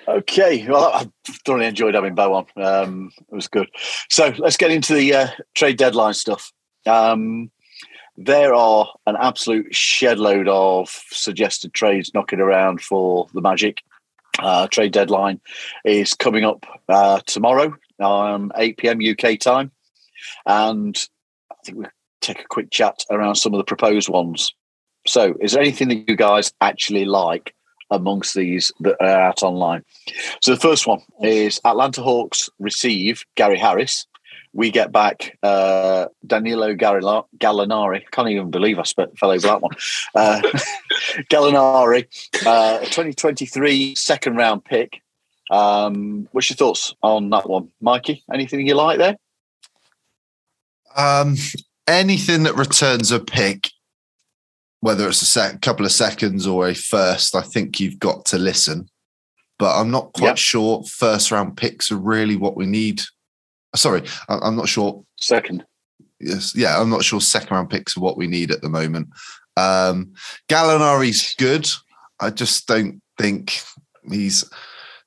Okay, well, I thoroughly enjoyed having Bo on. Um, it was good. So let's get into the uh, trade deadline stuff. Um, there are an absolute shed load of suggested trades knocking around for the Magic. Uh, trade deadline is coming up uh, tomorrow, um, 8 p.m. UK time, and I think we'll take a quick chat around some of the proposed ones. So, is there anything that you guys actually like amongst these that are out online? So the first one is Atlanta Hawks receive Gary Harris. We get back uh, Danilo Garila- Gallinari. Can't even believe I spe- fell over that one. Uh, Gallinari, uh, 2023 second round pick. Um, what's your thoughts on that one, Mikey? Anything you like there? Um, anything that returns a pick, whether it's a sec- couple of seconds or a first, I think you've got to listen. But I'm not quite Yep. sure first round picks are really what we need. Sorry, I'm not sure. Second. Yes, yeah, I'm not sure second round picks are what we need at the moment. Um, Gallinari's good. I just don't think he's.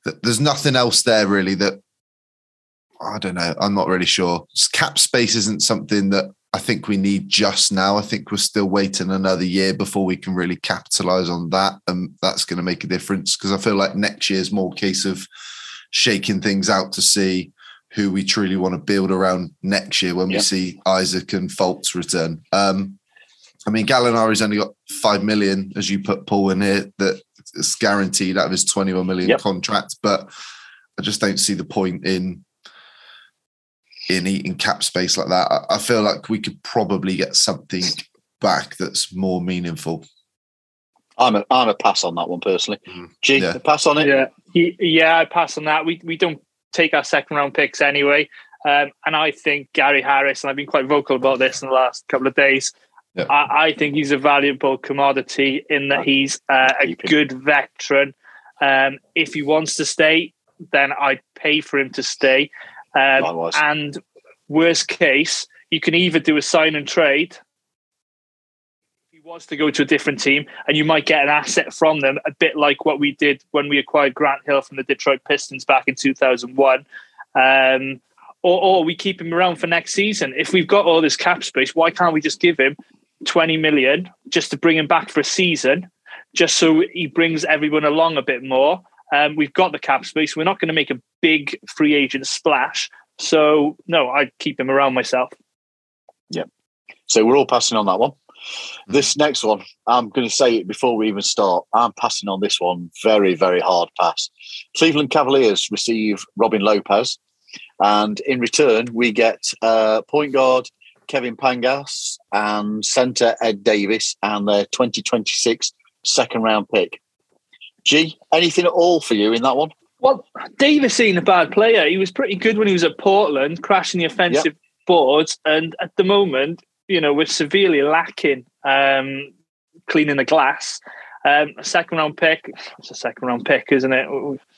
th- There's nothing else there really that I don't know. I'm not really sure. Cap space isn't something that I think we need just now. I think we're still waiting another year before we can really capitalize on that, and that's going to make a difference because I feel like next year is more a case of shaking things out to see who we truly want to build around next year when we see Isaac and Fultz return. Um, I mean, Gallinari's only got five million, as you put Paul in here, that is guaranteed out of his 21 million Yep. contract, but I just don't see the point in in eating cap space like that. I, I feel like we could probably get something back that's more meaningful. I'm a, I'm a pass on that one personally. Mm, G, yeah. pass on it? Yeah, yeah, I pass on that. We we don't take our second round picks anyway, um, and I think Gary Harris, and I've been quite vocal about this in the last couple of days. Yeah. I, I think he's a valuable commodity in that he's uh, a good veteran. Um, if he wants to stay, then I'd pay for him to stay. Um, and worst case, you can either do a sign and trade. Was to go to a different team, and you might get an asset from them, a bit like what we did when we acquired Grant Hill from the Detroit Pistons back in 2001. Um, or, or we keep him around for next season. If we've got all this cap space, why can't we just give him 20 million just to bring him back for a season, just so he brings everyone along a bit more? Um, we've got the cap space. We're not going to make a big free agent splash. So, no, I'd keep him around myself. Yep. So we're all passing on that one. Mm-hmm. This next one, I'm going to say it before we even start. I'm passing on this one very, very hard pass. Cleveland Cavaliers receive Robin Lopez, and in return, we get uh, point guard Kevin Pangos and center Ed Davis and their 2026 second round pick. G, anything at all for you in that one? Well, Davis ain't a bad player. He was pretty good when he was at Portland, crashing the offensive boards. And at the moment, you know, we're severely lacking um, cleaning the glass. Um, a second round pick, it's a second round pick, isn't it?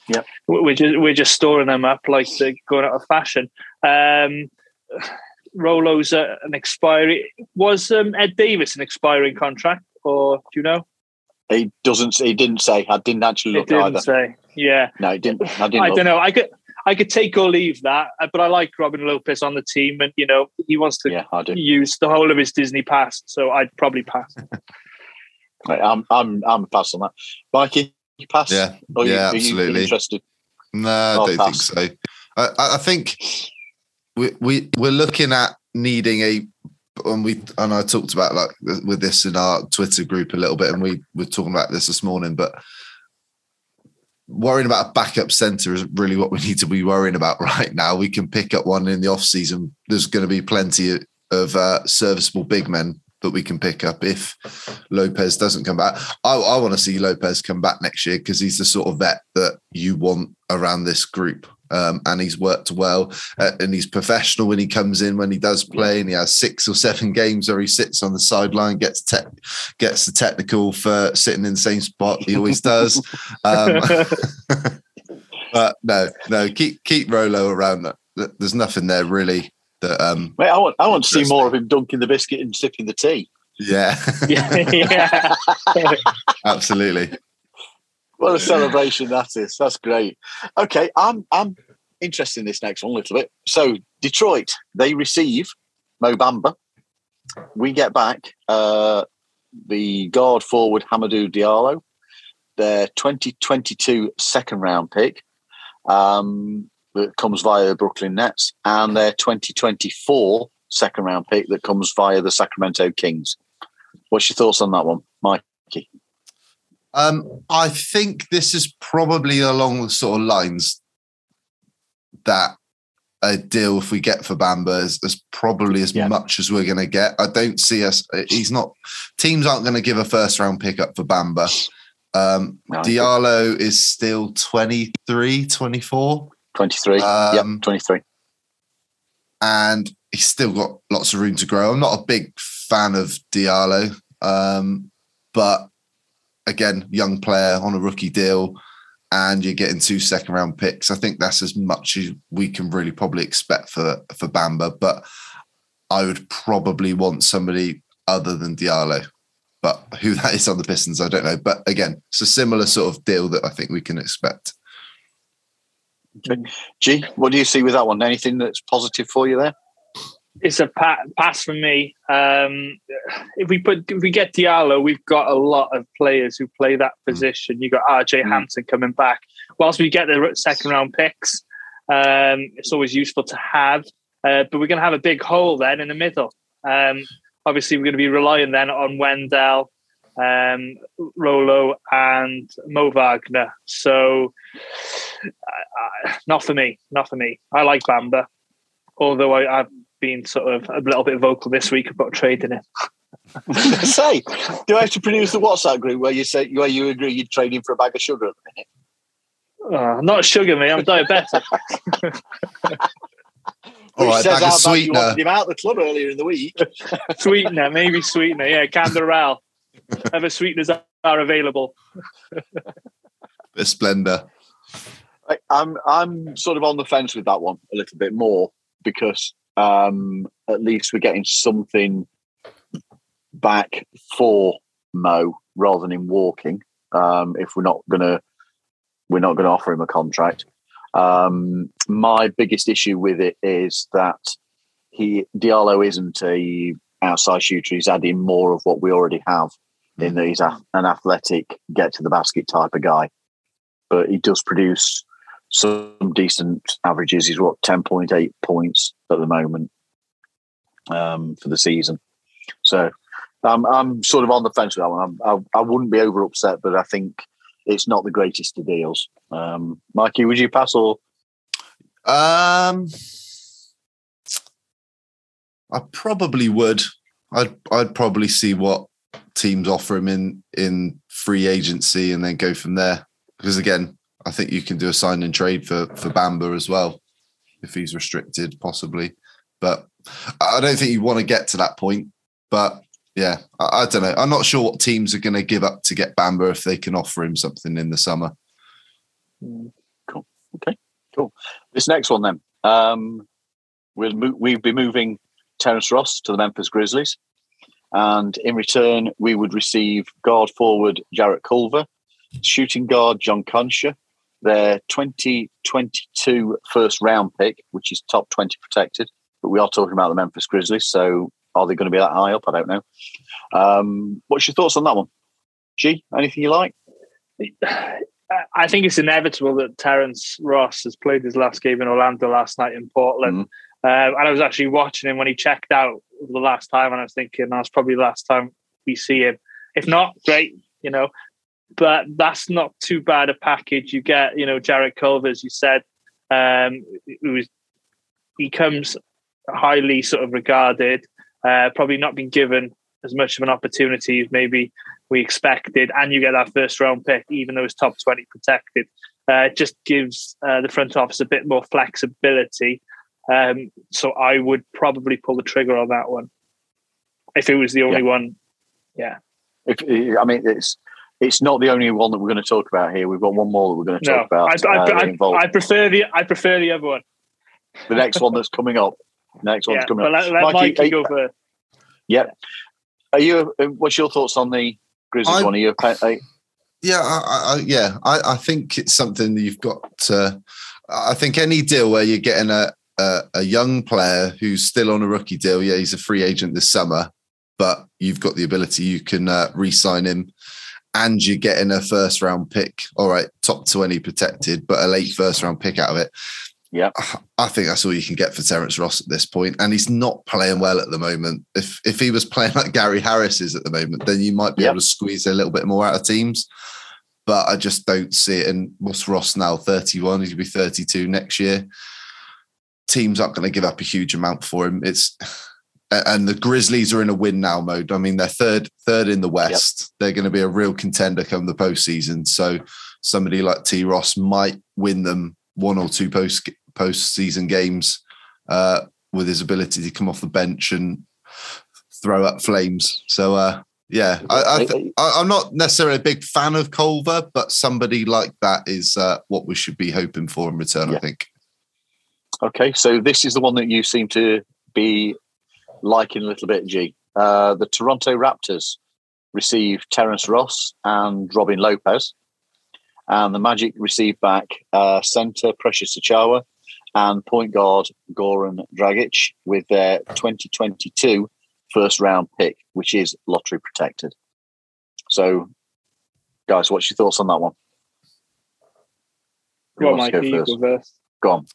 Yeah, We're just, we're just storing them up like they're going out of fashion. Um, Rolo's uh, an expiry. Was um, Ed Davis an expiring contract, or do you know? He doesn't. He didn't say. I didn't actually It look didn't either. say. Yeah. No, he didn't. I didn't. I look. don't know. I could I could take or leave that, uh, but I like Robin Lopez on the team, and you know he wants to Yeah, use the whole of his Disney pass, so I'd probably pass. Right, I'm I'm I'm a pass on that. Mikey, you pass? Yeah, Or you, yeah, are you absolutely. interested? No, I Oh, don't pass. think so. I, I I think we, we we're looking at needing a and we and I talked about like with this in our Twitter group a little bit, and we were talking about this this morning, but worrying about a backup center is really what we need to be worrying about right now. We can pick up one in the off season. There's going to be plenty of uh, serviceable big men that we can pick up if Lopez doesn't come back. I, I want to see Lopez come back next year because he's the sort of vet that you want around this group. Um, and he's worked well uh, and he's professional when he comes in when he does play and he has six or seven games where he sits on the sideline gets te- gets the technical for sitting in the same spot he always does. Um, but no no keep keep Rolo around. There's nothing there really that um Mate, I want I want to see more of him dunking the biscuit and sipping the tea. Yeah yeah, yeah. absolutely what a celebration that is. That's great. Okay, I'm I'm interested in this next one a little bit. So Detroit, they receive Mo Bamba. We get back uh, the guard forward Hamidou Diallo, their 2022 second round pick um, that comes via the Brooklyn Nets, and their 2024 second round pick that comes via the Sacramento Kings. What's your thoughts on that one, Mikey? Um, I think this is probably along the sort of lines that a deal if we get for Bamba is, is probably as Yeah. much as we're going to get. I don't see us. He's not. Teams aren't going to give a first round pickup for Bamba. Um, No, Diallo is still 23, 24, 23. Um, yep, 23. and he's still got lots of room to grow. I'm not a big fan of Diallo, um, but again, young player on a rookie deal, and you're getting two second round picks. I think that's as much as we can really probably expect for for Bamba. But I would probably want somebody other than Diallo. But who that is on the Pistons, I don't know. But again, it's a similar sort of deal that I think we can expect. G, what do you see with that one? Anything that's positive for you there? It's a pa- pass for me. Um, if we put if we get Diallo, we've got a lot of players who play that position. You got RJ Mm. Hampton coming back. Whilst we get the second round picks, um, it's always useful to have. Uh, but we're going to have a big hole then in the middle. Um, obviously, we're going to be relying then on Wendell, um, Rolo, and Mo Wagner. So, uh, uh, not for me. Not for me. I like Bamba, although I, I've been sort of a little bit vocal this week about trading him. say, do I have to produce the WhatsApp group where you say where you agree you're trading for a bag of sugar at the minute? Uh, not sugar me. I'm diabetic. All Which right, says bag of how bad you wanted him out of the club earlier in the week. sweetener, maybe sweetener. Yeah, Canderel. Other sweeteners are available. Bit Splenda. I, I'm I'm sort of on the fence with that one a little bit more because um, at least we're getting something back for Mo rather than him walking. Um, if we're not gonna we're not gonna offer him a contract. Um, my biggest issue with it is that he Diallo isn't a outside shooter. He's adding more of what we already have in that he's a, an athletic, get to the basket type of guy. But he does produce some decent averages. He's what ten point eight points at the moment um, for the season. So um, I'm sort of on the fence with that one. I'm, I, I wouldn't be over upset, but I think it's not the greatest of deals. Um, Mikey, would you pass or Um, I probably would. I'd I'd probably see what teams offer him in in free agency and then go from there. Because again, I think you can do a sign and trade for for Bamba as well if he's restricted, possibly. But I don't think you want to get to that point. But yeah, I, I don't know. I'm not sure what teams are going to give up to get Bamba if they can offer him something in the summer. Cool. Okay. Cool. This next one then? Um, we'll mo- we'll be moving Terrence Ross to the Memphis Grizzlies, and in return we would receive guard forward Jarrett Culver, shooting guard John Konchar, their 2022 first round pick, which is top 20 protected. But we are talking about the Memphis Grizzlies, so are they going to be that high up? I don't know. Um, what's your thoughts on that one? G, anything you like? I think it's inevitable that Terrence Ross has played his last game in Orlando last night in Portland. Um, and I was actually watching him when he checked out the last time, and I was thinking that's probably the last time we see him. If not, great, you know. But that's not too bad a package. You get, you know, Jarrett Culver, as you said, um, who is he comes highly sort of regarded, uh, probably not been given as much of an opportunity as maybe we expected, and you get that first round pick, even though it's top twenty protected. Uh, it just gives uh, the front office a bit more flexibility. Um, so I would probably pull the trigger on that one if it was the only Yeah. one. Yeah. If, I mean, it's it's not the only one that we're going to talk about here. We've got one more that we're going to No, talk about. I, I, uh, I, I prefer the I prefer the other one. the next one that's coming up. Next one's Yeah, coming but up. let, let Mikey, Mikey, are- go first. Yeah. Are you? uh, What's your thoughts on the Grizzlies I- one? Are you? A, a, Yeah, I, I, I- yeah, I, I think it's something that you've got. To, I think any deal where you're getting a, a a young player who's still on a rookie deal, yeah, he's a free agent this summer, but you've got the ability you can uh, re-sign him, and you're getting a first round pick. All right, top twenty protected, but a late first round pick out of it. Yeah. I think that's all you can get for Terrence Ross at this point, and he's not playing well at the moment. If if he was playing like Gary Harris is at the moment, then you might be Yeah. able to squeeze a little bit more out of teams but I just don't see it. And what's Ross now? 31, he's gonna be 32 next year. Teams aren't going to give up a huge amount for him. It's and the Grizzlies are in a win now mode. I mean, they're third, third in the West. They're going to be a real contender come the postseason. So somebody like T. Ross might win them one or two post postseason games uh, with his ability to come off the bench and throw up flames. So uh, yeah, I, I I'm not necessarily a big fan of Culver, but somebody like that is uh, what we should be hoping for in return. Yeah. I think. okay, so this is the one that you seem to be liking a little bit. G. Uh, the Toronto Raptors received Terrence Ross and Robin Lopez, and the Magic received back uh, centre Precious Achiuwa and point guard Goran Dragic with their 2022 first round pick, which is lottery protected. So, guys, what's your thoughts on that one? Who Go on, wants Mikey, you first? go. Go on.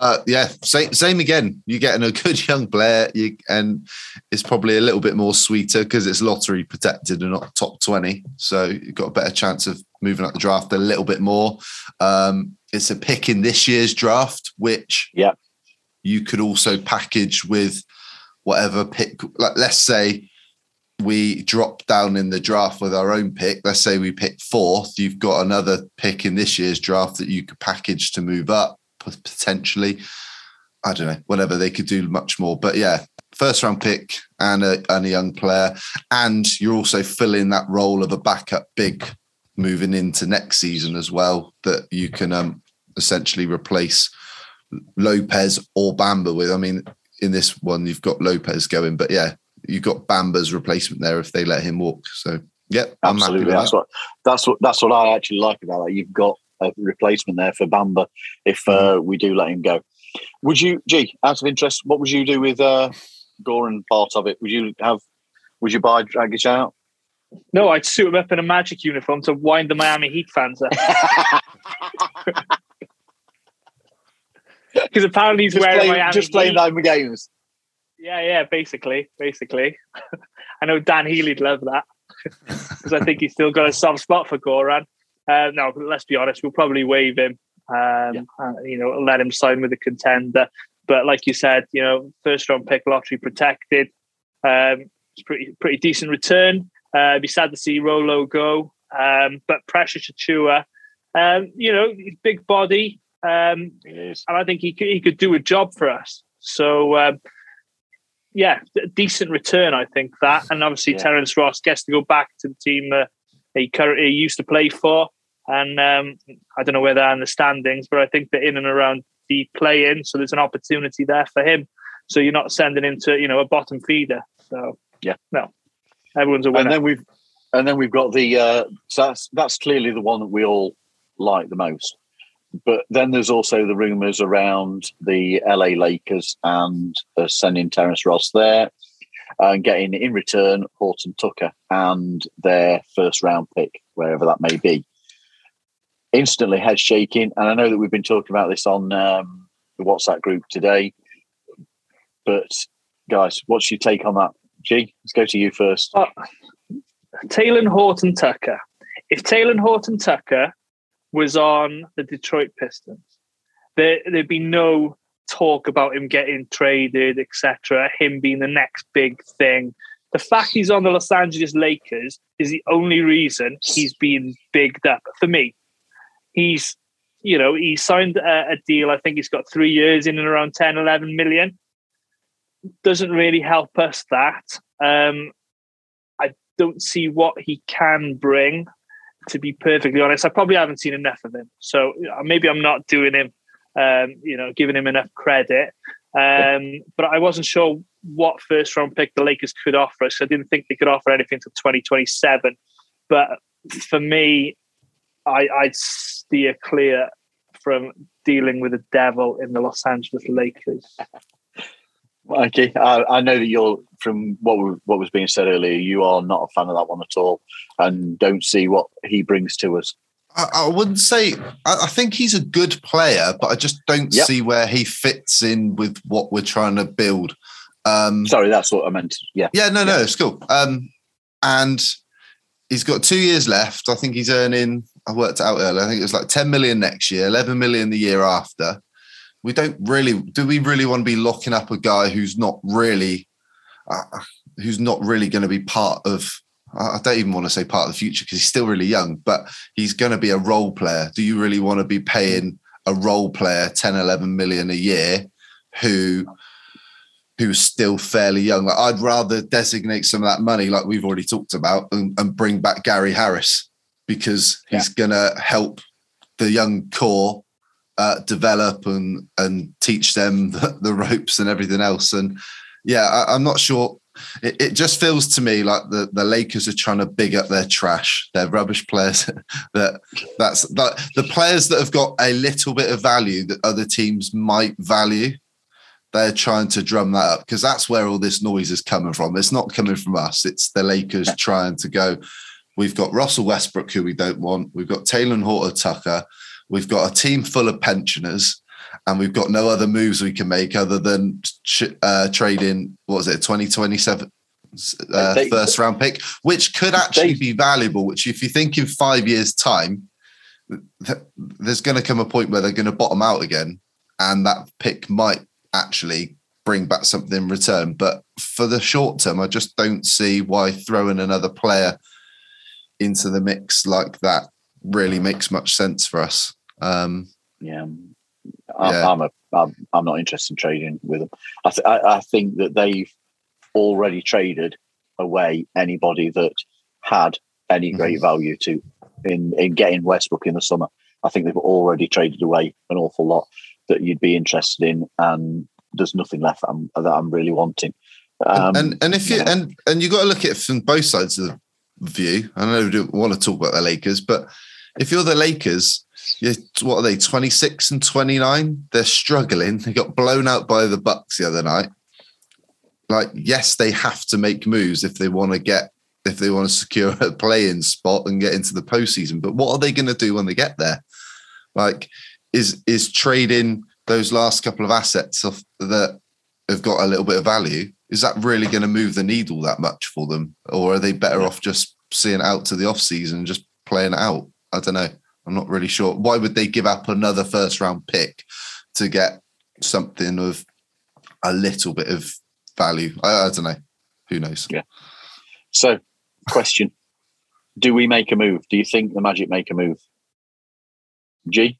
Uh, yeah, same, same again. You're getting a good young player, you, and it's probably a little bit more sweeter because it's lottery protected and not top 20. So you've got a better chance of moving up the draft a little bit more. Um, it's a pick in this year's draft, which Yeah. you could also package with whatever pick. Like, let's say we drop down in the draft with our own pick. Let's say we pick fourth. You've got another pick in this year's draft that you could package to move up potentially. I don't know, whatever they could do much more. But yeah, first round pick and a, and a young player. And you're also filling that role of a backup big moving into next season as well that you can um, essentially replace Lopez or Bamba with. I mean, in this one, you've got Lopez going, but yeah, you've got Bamba's replacement there if they let him walk. So, happy Absolutely, that's that. what that's what that's what I actually like about that. You've got a replacement there for Bamba if uh, we do let him go. Would you, gee, out of interest, what would you do with uh, Goran part of it? Would you have? Would you buy Dragic out? No, I'd suit him up in a magic uniform to wind the Miami Heat fans up. Because apparently he's just wearing playing, Miami just playing Heat. games. Yeah, yeah, basically, basically. I know Dan Healy'd love that because I think he's still got a soft spot for Goran. Uh, no, let's be honest, we'll probably waive him. Um, uh, you know, let him sign with a contender. But like you said, you know, first round pick, lottery protected. Um, it's pretty pretty decent return. Uh, it'd be sad to see Rolo go, um, but Precious Achiuwa, um, you know, he's big body, um, and I think he could, he could do a job for us. So, um, yeah, decent return, I think that. And obviously, Yeah. Terrence Ross gets to go back to the team uh, he currently used to play for. And um, I don't know where they're in the standings, but I think they're in and around the play in. So there's an opportunity there for him. So you're not sending him to, you know, a bottom feeder. So, Yeah. no, everyone's a And then we've and then we've got the uh, so that's that's clearly the one that we all like the most. But then there's also the rumours around the LA Lakers and uh, sending Terrence Ross there and getting in return Horton Tucker and their first round pick, wherever that may be. Instantly head shaking, and I know that we've been talking about this on um, the WhatsApp group today. But guys, what's your take on that? G, let's go to you first. Uh, Taylor Horton Tucker. If Taylor Horton Tucker was on the Detroit Pistons, there, there'd be no talk about him getting traded, etc. Him being the next big thing. The fact he's on the Los Angeles Lakers is the only reason he's been bigged up for me. He's, you know, he signed a, a deal. I think he's got three years in and around 10, 11 million. Doesn't really help us that. Um, I don't see what he can bring. To be perfectly honest, I probably haven't seen enough of him. So maybe I'm not doing him um, you know, giving him enough credit. Um, but I wasn't sure what first round pick the Lakers could offer us. I didn't think they could offer anything until 2027. But for me, I, I'd steer clear from dealing with the devil in the Los Angeles Lakers. Okay, I, I, know that you're from what what was being said earlier. You are not a fan of that one at all, and don't see what he brings to us. I, I wouldn't say. I, I, think he's a good player, but I just don't yep. see where he fits in with what we're trying to build. Um, Sorry, that's what I meant. Yeah. Yeah. No. No. It's cool. Um, and he's got two years left. I think he's earning. I worked out earlier. I think it was like ten million next year, eleven million the year after. We don't really. Do we really want to be locking up a guy who's not really, uh, who's not really going to be part of I don't even want to say part of the future because he's still really young, but he's going to be a role player. Do you really want to be paying a role player 10, 11 million a year who who's still fairly young? Like I'd rather designate some of that money, like we've already talked about, and, and bring back Gary Harris because he's yeah. going to help the young core uh, develop and and teach them the, the, ropes and everything else. And yeah, I, I'm not sure it, it, just feels to me like the, the Lakers are trying to big up their trash, their rubbish players. that that's that the players that have got a little bit of value that other teams might value. They're trying to drum that up because that's where all this noise is coming from. It's not coming from us. It's the Lakers trying to go. We've got Russell Westbrook, who we don't want. We've got Taylor Horton Tucker. We've got a team full of pensioners and we've got no other moves we can make other than uh, trading what was it 2027 uh, they, first round pick which could actually they, be valuable which if you think in five years time there's going to come a point where they're going to bottom out again and that pick might actually bring back something in return. But for the short term i just don't see why throwing another player into the mix like that really makes much sense for us. Um, yeah I'm, yeah. I'm, a, I'm, I'm not interested in trading with them. I, th- I, I think that they've already traded away anybody that had any mm-hmm. great value to in in getting Westbrook in the summer. I think they've already traded away an awful lot that you'd be interested in, and there's nothing left that I'm, that I'm really wanting. Um, and, and, if you yeah. and and you got to look at it from both sides of the view. I know we don't want to talk about the Lakers, but if you're the Lakers, what are they? 26 and 29. They're struggling. They got blown out by the Bucks the other night. Like, yes, they have to make moves if they want to get if they want to secure a play-in spot and get into the postseason. But what are they going to do when they get there? Like, is is trading those last couple of assets of, that have got a little bit of value? Is that really going to move the needle that much for them, or are they better off just seeing out to the off season and just playing out? I don't know. I'm not really sure. Why would they give up another first round pick to get something of a little bit of value? I, I don't know. Who knows? Yeah. So, question Do we make a move? Do you think the Magic make a move? G?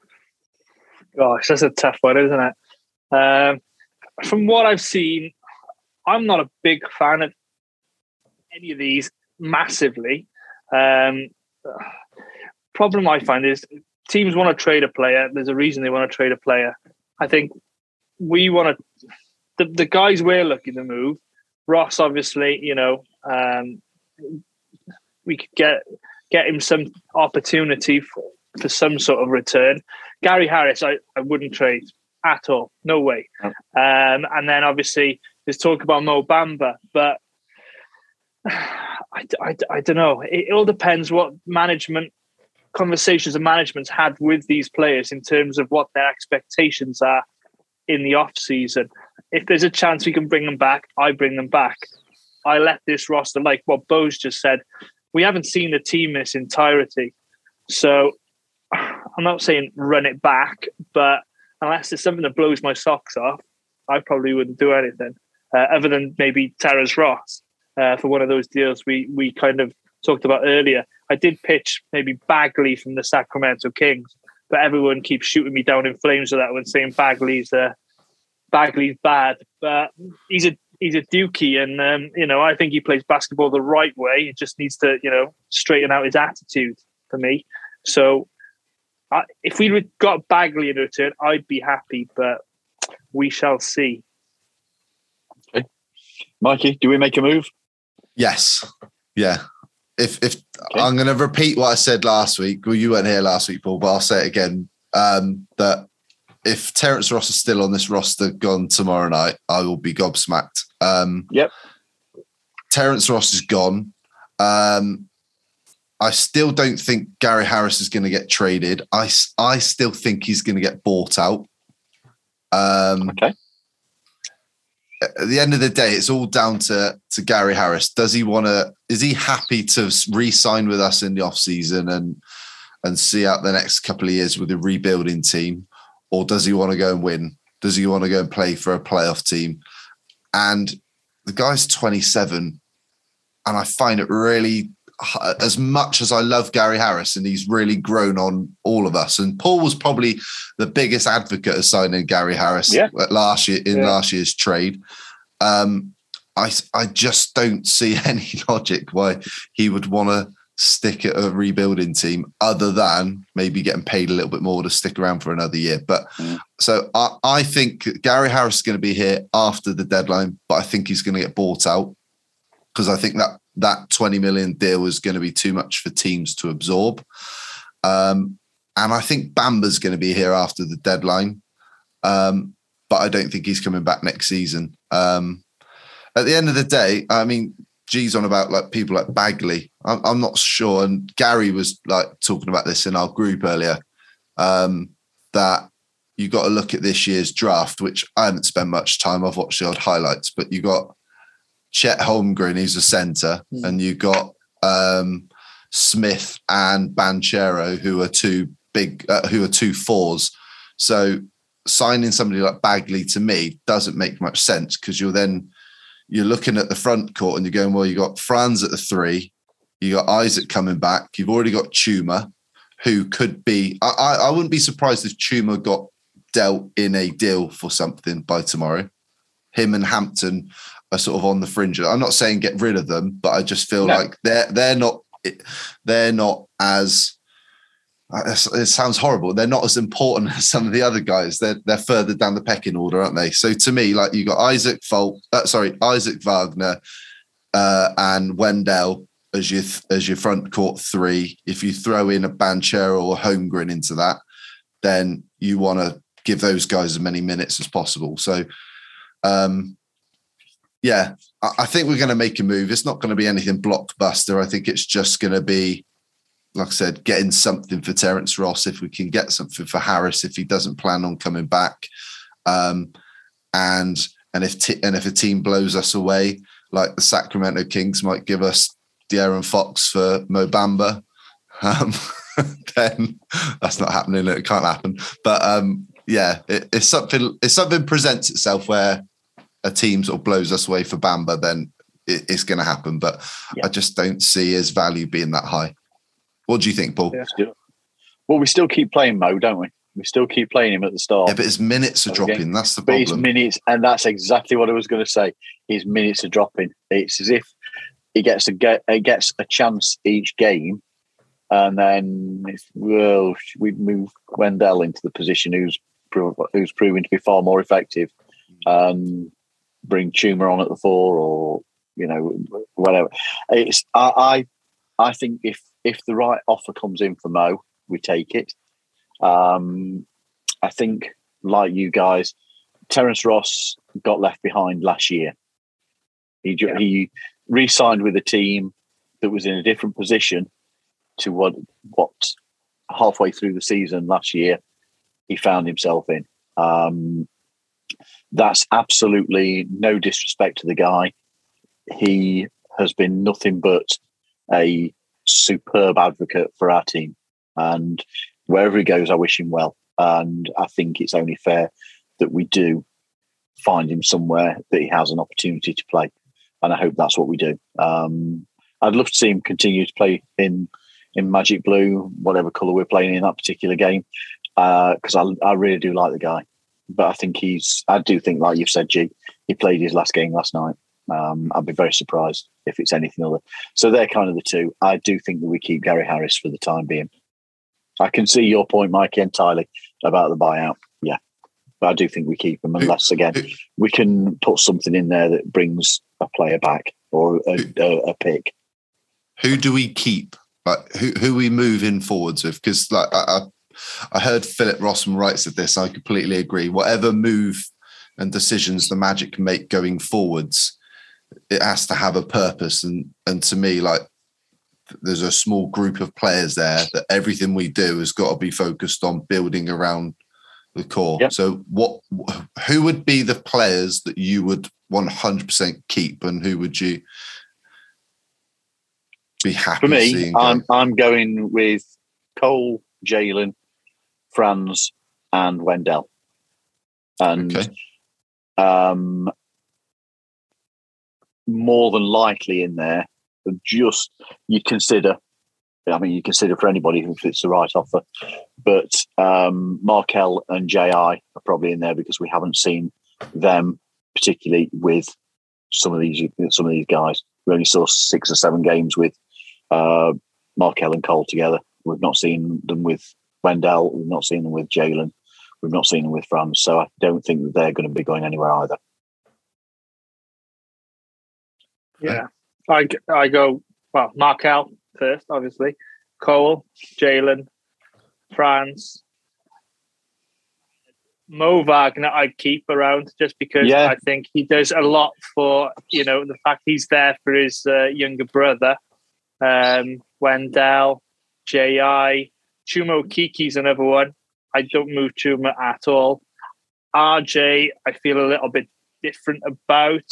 Gosh, that's a tough one, isn't it? Um, from what I've seen, I'm not a big fan of any of these massively. Um, problem I find is teams want to trade a player. There's a reason they want to trade a player. I think we want to. The, the guys we're looking to move, Ross, obviously, you know, um, we could get get him some opportunity for, for some sort of return. Gary Harris, I, I wouldn't trade at all. No way. Um, and then obviously there's talk about Mo Bamba, but I, I, I don't know. It, it all depends what management conversations the management's had with these players in terms of what their expectations are in the off season. if there's a chance we can bring them back, I bring them back. I let this roster, like what Bo's just said, we haven't seen the team in entirety. So I'm not saying run it back, but unless it's something that blows my socks off, I probably wouldn't do anything uh, other than maybe Terrence Ross uh, for one of those deals we we kind of talked about earlier. I did pitch maybe Bagley from the Sacramento Kings, but everyone keeps shooting me down in flames with that when saying Bagley's uh, Bagley's bad. But he's a he's a dookie, and um, you know I think he plays basketball the right way. He just needs to you know straighten out his attitude for me. So I, if we got Bagley in return, I'd be happy, but we shall see. Okay. Mikey, do we make a move? Yes. Yeah. If if okay. I'm going to repeat what I said last week, well, you weren't here last week, Paul, but I'll say it again. Um, that if Terrence Ross is still on this roster gone tomorrow night, I will be gobsmacked. Um, yep. Terrence Ross is gone. Um, I still don't think Gary Harris is going to get traded. I, I still think he's going to get bought out. Um, okay. At the end of the day, it's all down to to Gary Harris. Does he want to? Is he happy to re-sign with us in the off season and and see out the next couple of years with a rebuilding team, or does he want to go and win? Does he want to go and play for a playoff team? And the guy's 27, and I find it really as much as I love Gary Harris and he's really grown on all of us. And Paul was probably the biggest advocate of signing Gary Harris yeah. last year in yeah. last year's trade. Um, I I just don't see any logic why he would want to stick at a rebuilding team other than maybe getting paid a little bit more to stick around for another year. But mm. so I, I think Gary Harris is going to be here after the deadline, but I think he's going to get bought out because I think that that 20 million deal was going to be too much for teams to absorb. Um, and I think Bamba's going to be here after the deadline. Um, but I don't think he's coming back next season. Um, at the end of the day, I mean, G's on about like people like Bagley. I'm, I'm, not sure. And Gary was like talking about this in our group earlier um, that you got to look at this year's draft, which I haven't spent much time. I've watched the odd highlights, but you got Chet Holmgren, who's a centre, mm. and you got um, Smith and Banchero, who are two big, uh, who are two fours. So signing somebody like Bagley to me doesn't make much sense because you're then you're looking at the front court and you're going, well, you got Franz at the three, you got Isaac coming back, you've already got Chuma, who could be. I, I, I wouldn't be surprised if Chuma got dealt in a deal for something by tomorrow. Him and Hampton are sort of on the fringe. I'm not saying get rid of them, but I just feel no. like they're they're not they're not as it sounds horrible. They're not as important as some of the other guys. They're they're further down the pecking order, aren't they? So to me, like you got Isaac Folk, uh, sorry, Isaac Wagner uh, and Wendell as your as your front court three. If you throw in a Banchero or Holmgren into that, then you want to give those guys as many minutes as possible. So um, yeah, I think we're going to make a move. It's not going to be anything blockbuster. I think it's just going to be, like I said, getting something for Terrence Ross if we can get something for Harris if he doesn't plan on coming back, um, and and if t- and if a team blows us away, like the Sacramento Kings might give us De'Aaron Fox for Mo Bamba, um, then that's not happening. It can't happen. But um, yeah, it, it's something. If something presents itself where a team sort of blows us away for Bamba, then it, it's going to happen. But yeah. I just don't see his value being that high. What do you think, Paul? Yeah. Well, we still keep playing Mo, don't we? We still keep playing him at the start. Yeah, but his minutes are dropping. That's the but problem. His minutes, and that's exactly what I was going to say. His minutes are dropping. It's as if he gets a get, he gets a chance each game, and then if, well, we move Wendell into the position who's who's proving to be far more effective. Um, bring Chuma on at the four or you know whatever. It's I I, I think if if the right offer comes in for Mo, we take it. Um, I think like you guys, Terrence Ross got left behind last year. He yeah. he re-signed with a team that was in a different position to what what halfway through the season last year he found himself in. Um, that's absolutely no disrespect to the guy. He has been nothing but a superb advocate for our team. And wherever he goes, I wish him well. And I think it's only fair that we do find him somewhere that he has an opportunity to play. And I hope that's what we do. Um, I'd love to see him continue to play in in Magic Blue, whatever colour we're playing in that particular game, because uh, I, I really do like the guy. But I think he's, I do think, like you've said, G, he played his last game last night. Um, I'd be very surprised if it's anything other. So they're kind of the two. I do think that we keep Gary Harris for the time being. I can see your point, Mike, entirely about the buyout. Yeah. But I do think we keep him unless, again, we can put something in there that brings a player back or a, a, a pick. Who do we keep? Like who who we move in forwards with? Because like I, I, heard Philip Rossman writes of this. I completely agree. Whatever move and decisions the Magic make going forwards, it has to have a purpose. And and to me, like there's a small group of players there that everything we do has got to be focused on building around the core. Yep. So what who would be the players that you would 100% keep and who would you be happy For me. I'm I'm going with Cole, Jalen, Franz, and Wendell. And Okay. um, more than likely in there, just you consider. I mean, you consider for anybody if it's the right offer, but um, Markelle and J.I. are probably in there because we haven't seen them particularly with some of these some of these guys. We only saw six or seven games with uh, Markelle and Cole together. We've not seen them with Wendell. We've not seen them with Jalen. We've not seen them with Franz. So I don't think that they're going to be going anywhere either. Yeah. I, I go, well, Markelle first, obviously. Cole, Jalen, Franz. Mo Wagner I'd keep around just because Yeah. I think he does a lot for, you know, the fact he's there for his uh, younger brother. Um, Wendell, J.I., Chuma Okeke's another one. I don't move Chuma at all. RJ, I feel a little bit different about.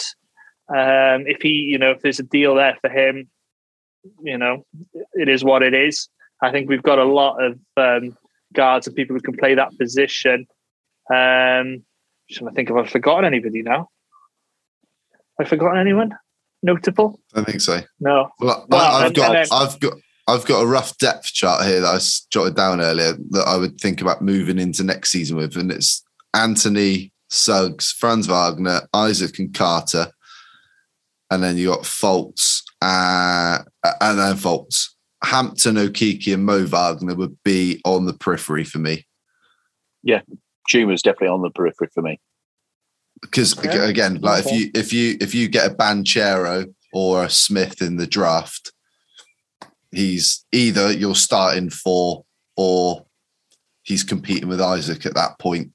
Um, if he, you know, if there's a deal there for him, you know, it is what it is. I think we've got a lot of um, guards and people who can play that position. Um, trying to think if I've forgotten anybody now. Have I forgotten anyone notable? I don't think so. No. Well, I, have got then- I've got I've got a rough depth chart here that I jotted down earlier that I would think about moving into next season with, and it's Anthony, Suggs, Franz Wagner, Isaac, and Carter, and then you got Fultz, uh, and then Fultz. Hampton, Okeke, and Mo Wagner would be on the periphery for me Chuma's definitely on the periphery for me. because Okay. again, like if you if you if you get a Banchero or a Smith in the draft, he's either you're starting for or he's competing with Isaac at that point,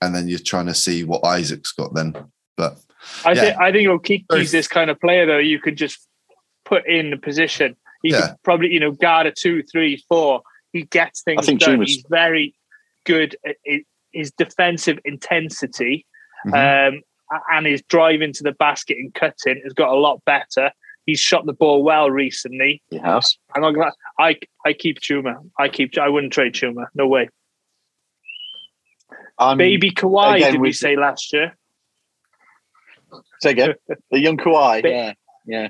and then you're trying to see what Isaac's got then. But I Yeah. think I think Okeke's Very- this kind of player though. You could just put in the position. He Yeah. could probably you know guard a two, three, four. He gets things I think done. Chuma's- He's very good at at his defensive intensity, Mhm. um, and his drive into the basket and cutting has got a lot better. He's shot the ball well recently. He has. I'm not gonna. I I keep Chuma. I keep. I wouldn't trade Chuma. No way. I'm, Baby Kawhi. again, did we we- say last year? Say again. the young Kawhi. Ba- Yeah, yeah,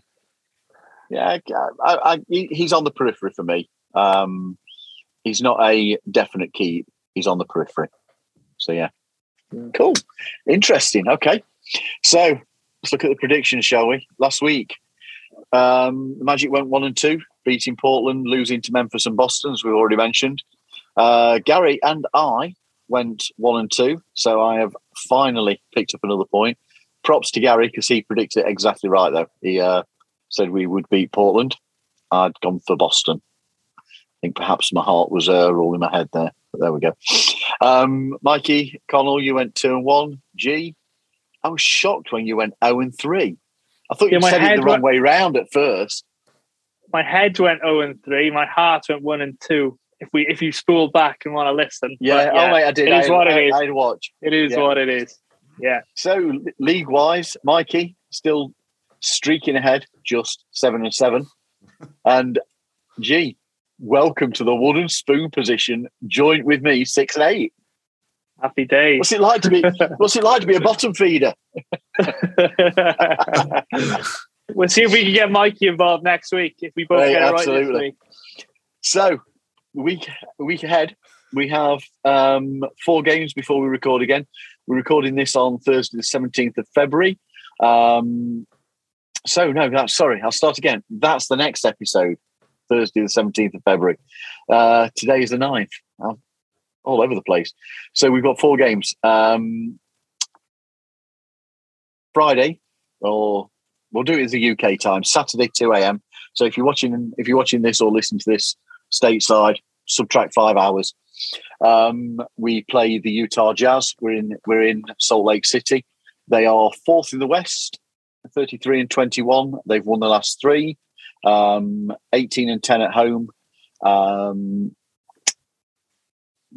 yeah. I, I, I, he's on the periphery for me. Um, he's not a definite key. He's on the periphery. So yeah, cool, interesting. Okay, so let's look at the predictions, shall we? Last week, um, the Magic went one and two, beating Portland, losing to Memphis and Boston, as we've already mentioned. Uh, Gary and I went one and two, so I have finally picked up another point props to Gary because he predicted it exactly right. Though he uh, said we would beat Portland. I'd gone for Boston. I think perhaps my heart was uh, all in my head there. But there we go. Um, Mikey Connell, you went two and one. G, I was shocked when you went zero and three. I thought Yeah, you my said it head the wrong went- way round at first. my head went 0 and 3 my heart went 1 and 2 if we if you spool back and want to listen Yeah. But Oh wait, I did. it is I, what it I, is. I had watch. it is yeah. what it is Yeah. So league wise, Mikey still streaking ahead, just seven and seven. And G, welcome to the wooden spoon position, joint with me, six and eight. Happy days. What's it like to be what's it like to be a bottom feeder? we'll see if we can get Mikey involved next week. If we both Hey, get it right this absolutely. week. So week week ahead, we have um, four games before we record again. We're recording this on Thursday, the seventeenth of February. Um, so no, that's sorry. I'll start again. That's the next episode, Thursday, the seventeenth of February. Uh, today is the 9th. I'm all over the place. So we've got four games. Um, Friday, or we'll do it as the UK time. Saturday, two a.m. So if you're watching, if you're watching this or listening to this stateside, subtract five hours. Um, we play the Utah Jazz. We're in we're in Salt Lake City. They are fourth in the West, 33 and 21. They've won the last three, um, 18 and 10 at home. Um,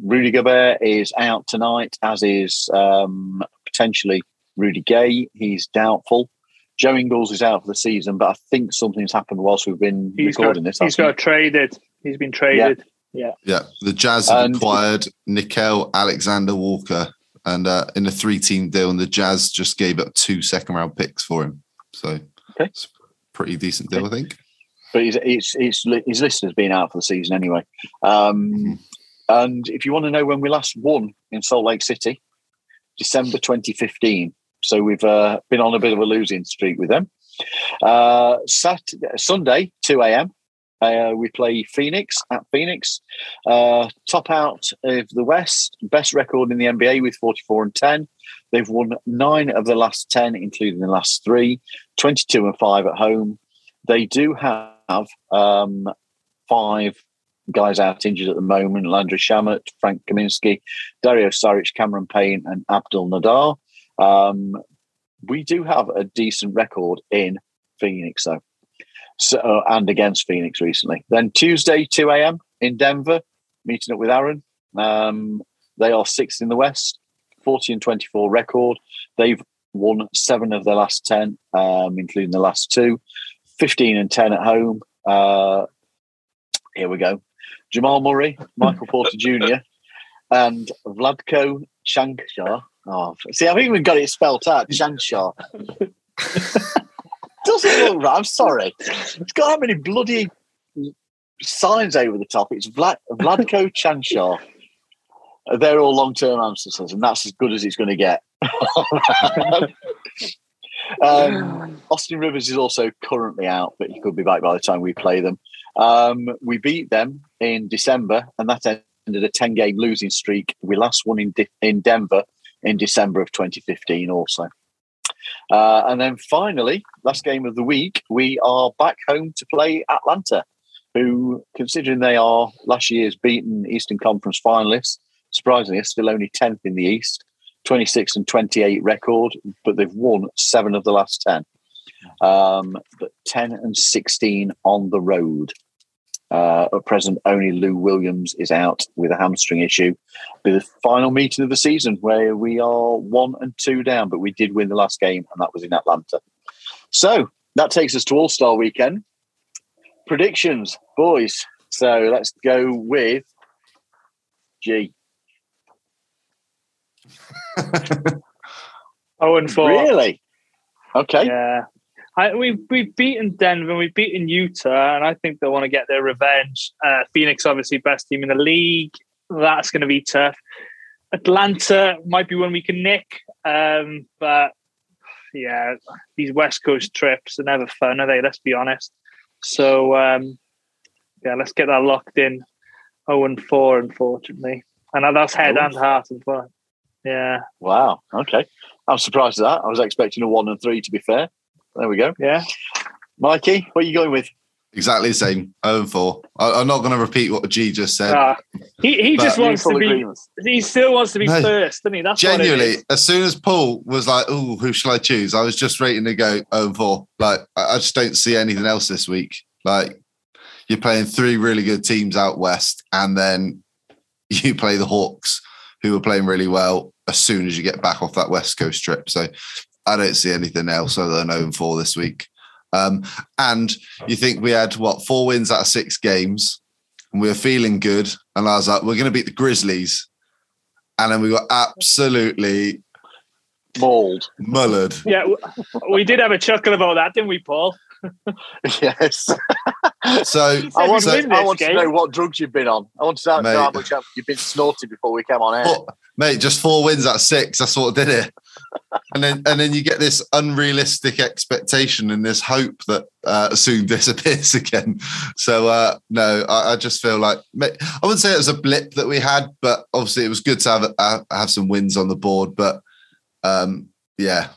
Rudy Gobert is out tonight, as is um, potentially Rudy Gay. He's doubtful. Joe Ingles is out for the season, but I think something's happened whilst we've been He's recording got, this. he's hasn't got traded. He's been traded. Yeah, Yeah. the Jazz have And- acquired Nickeil Alexander Walker, and uh, in a three-team deal, and the Jazz just gave up two second-round picks for him. So Okay. it's a pretty decent deal, I think. but he's, he's, he's, li- his list has been out for the season anyway. Um, and if you want to know when we last won in Salt Lake City, December 2015. So we've uh, been on a bit of a losing streak with them. Uh, Saturday, Sunday, 2 a.m. Uh, we play Phoenix at Phoenix. Uh, top out of the West, best record in the NBA with 44 and 10. They've won nine of the last 10, including the last three, 22 and 5 at home. They do have um, five guys out injured at the moment Landry Shamet, Frank Kaminsky, Dario Saric, Cameron Payne, and Abdel Nader. Um, we do have a decent record in Phoenix, though, so, uh, and against Phoenix recently. Then Tuesday, 2 a.m. in Denver, meeting up with Aaron. Um, they are sixth in the West, 40 and 24 record. They've won seven of their last 10, um, including the last two, 15 and 10 at home. Uh, here we go. Jamal Murray, Michael Porter Jr., and Vlatko Chankshar. Oh, see, I've even got it spelt out. Chankshar. Doesn't look right. I'm sorry. It's got how many bloody signs over the top. It's Vlad, Vlatko Chanchar. They're all long-term ancestors, and that's as good as it's going to get. um, Austin Rivers is also currently out, but he could be back by the time we play them. Um, we beat them in December, and that ended a 10 game losing streak. We last won in, De- in Denver in December of 2015, also. Uh, and then finally, last game of the week, we are back home to play Atlanta, who, considering they are last year's beaten Eastern Conference finalists, surprisingly, are still only 10th in the East, 26 and 28 record, but they've won seven of the last 10 um, but 10 and 16 on the road. Uh, at present, only Lou Williams is out with a hamstring issue. Be the final meeting of the season where we are one and two down, but we did win the last game, and that was in Atlanta. So that takes us to All Star Weekend. Predictions, boys. So let's go with G. Oh, and four. Really? Okay. Yeah. I, we've we've beaten Denver, we've beaten Utah, and I think they want to get their revenge. Uh, Phoenix, obviously, best team in the league. That's going to be tough. Atlanta might be one we can nick, um, but yeah, these West Coast trips are never fun, are they? Let's be honest. So um, yeah, let's get that locked in. Oh and four, unfortunately, and that's head and heart and foot. Yeah, Wow. Okay. I'm surprised at that. I was expecting a one and three, to be fair. There we go. yeah. Mikey, what are you going with? Exactly the same. 0 and 4. I, I'm not going to repeat what G just said. Ah, he he just wants to be. agreement. He still wants to be No. first, doesn't he? That's what Genuinely, as soon as Paul was like, "Oh, who shall I choose?" I was just rating to go 0 and 4. Like, I I just don't see anything else this week. Like, you're playing three really good teams out west, and then you play the Hawks, who are playing really well, as soon as you get back off that West Coast trip. So I don't see anything else other than 0 4 this week. Um, and you think we had what four wins out of six games, and we were feeling good. And I was like, we're going to beat the Grizzlies, and then we got absolutely Mauled. mullered. Yeah, we did have a chuckle about that, didn't we, Paul? yes. So I want, we'd to, I want to know what drugs you've been on. I want to know Mate. how much you've been snorted before we came on air. Four- mate, just four wins out of six. That's what did it. And then and then you get this unrealistic expectation and this hope that uh, soon disappears again. So uh, no, I, I just feel like I wouldn't say it was a blip that we had, but obviously it was good to have uh, have some wins on the board. But um, yeah,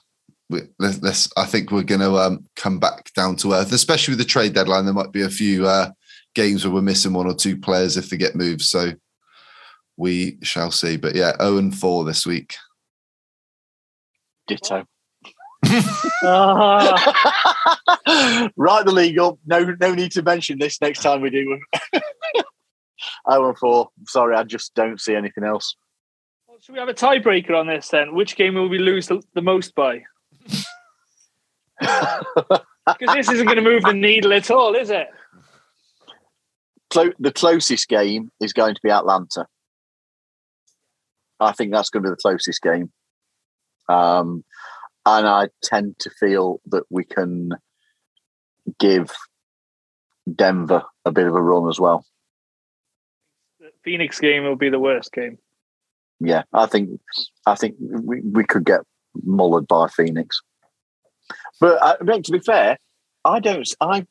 we, let's, let's. I think we're going to um, come back down to earth, especially with the trade deadline. There might be a few uh, games where we're missing one or two players if they get moved. So we shall see. But yeah, 0 and 4 this week. Ditto. Ah, Write the league up. No, no need to mention this next time we do. oh and four. Sorry, I just don't see anything else. should we have a tiebreaker on this then? Which game will we lose the, the most by? Because this isn't going to move the needle at all, is it? Clo- the closest game is going to be Atlanta. I think that's going to be the closest game. Um, and I tend to feel that we can give Denver a bit of a run as well. The Phoenix game will be the worst game. Yeah, I think I think we, we could get mullered by Phoenix. But uh, to be fair, I don't. I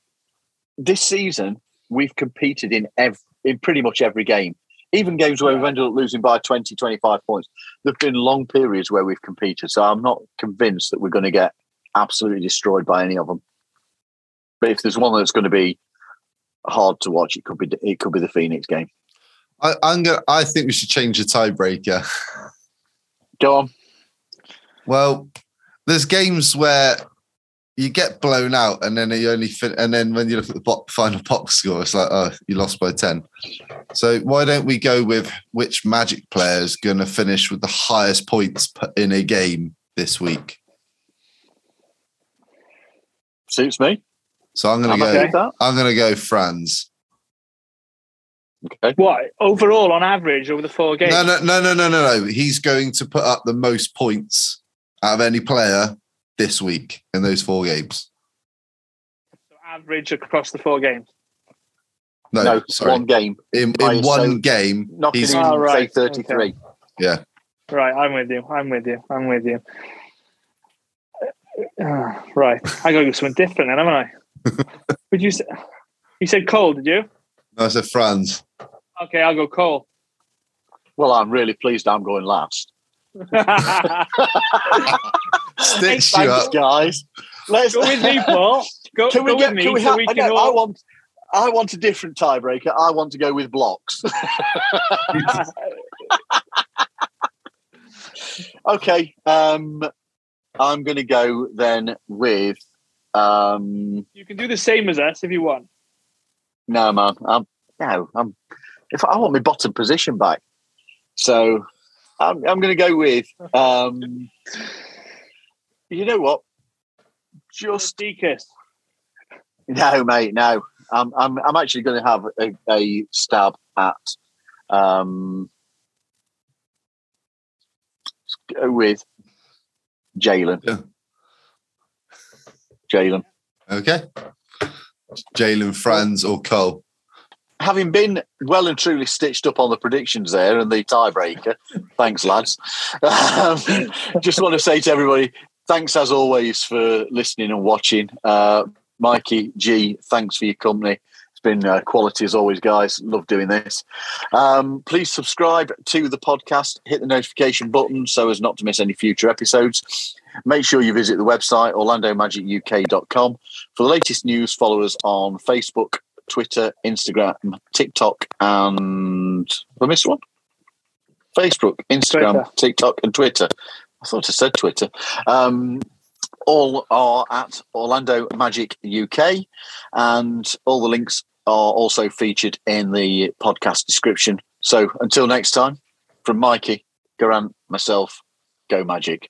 this season we've competed in ev- in pretty much every game, even games where we've ended up losing by 20, 25 points. There've been long periods where we've competed, so I'm not convinced that we're going to get absolutely destroyed by any of them. But if there's one that's going to be hard to watch, it could be it could be the Phoenix game. I, I'm gonna. I think we should change the tiebreaker. Go on. Well, there's games where you get blown out, and then you only fin- and then when you look at the bo- final box score, it's like, oh, you lost by ten. So why don't we go with which Magic player is going to finish with the highest points in a game this week? Suits me. So I'm going I'm to okay go. with. I'm going to go Franz. Okay. What overall on average over the four games? No, no, no, no, no, no, no. He's going to put up the most points out of any player this week in those four games. So average across the four games. No, No, sorry. one game. in in one yourself. game, Knocking he's in, Oh, say, right. 33. yeah. Right, I'm with you. I'm with you. I'm with you. Uh, right, I got to do something different then, haven't I? Would you say? You said Cole, did you? No, I said Franz. Okay, I'll go Cole. Well, I'm really pleased I'm going last. Stitched you up. guys. Let's go with me, Paul. Go, Can we go get? with me Can we so have? we I, can know, I all. want. I want a different tiebreaker. I want to go with blocks. okay. Um, I'm going to go then with. Um, you can do the same as us if you want. no, man. I'm no. I'm. If I want my bottom position back, so I'm. I'm going to go with. Um, you know what? Just Deacus. No, mate, no. I'm I'm I'm actually going to have a, a stab at um let's go with Jalen. Yeah. Jalen. Okay. Jalen, Franz, or Cole. Having been well and truly stitched up on the predictions there and the tiebreaker, thanks, lads. Um, just want to say to everybody, thanks as always for listening and watching. Uh, Mikey G, thanks for your company. It's been uh, quality as always, guys. Love doing this. Um, please subscribe to the podcast, hit the notification button so as not to miss any future episodes. Make sure you visit the website, orlandomagic.uk.com. For the latest news, follow us on Facebook, Twitter, Instagram, TikTok, and I missed one? Facebook, Instagram, Twitter. TikTok, and Twitter. I thought I said Twitter. Um, all are at Orlando Magic UK, and all the links are also featured in the podcast description. So until next time, from Mikey, Garant, myself, Go Magic.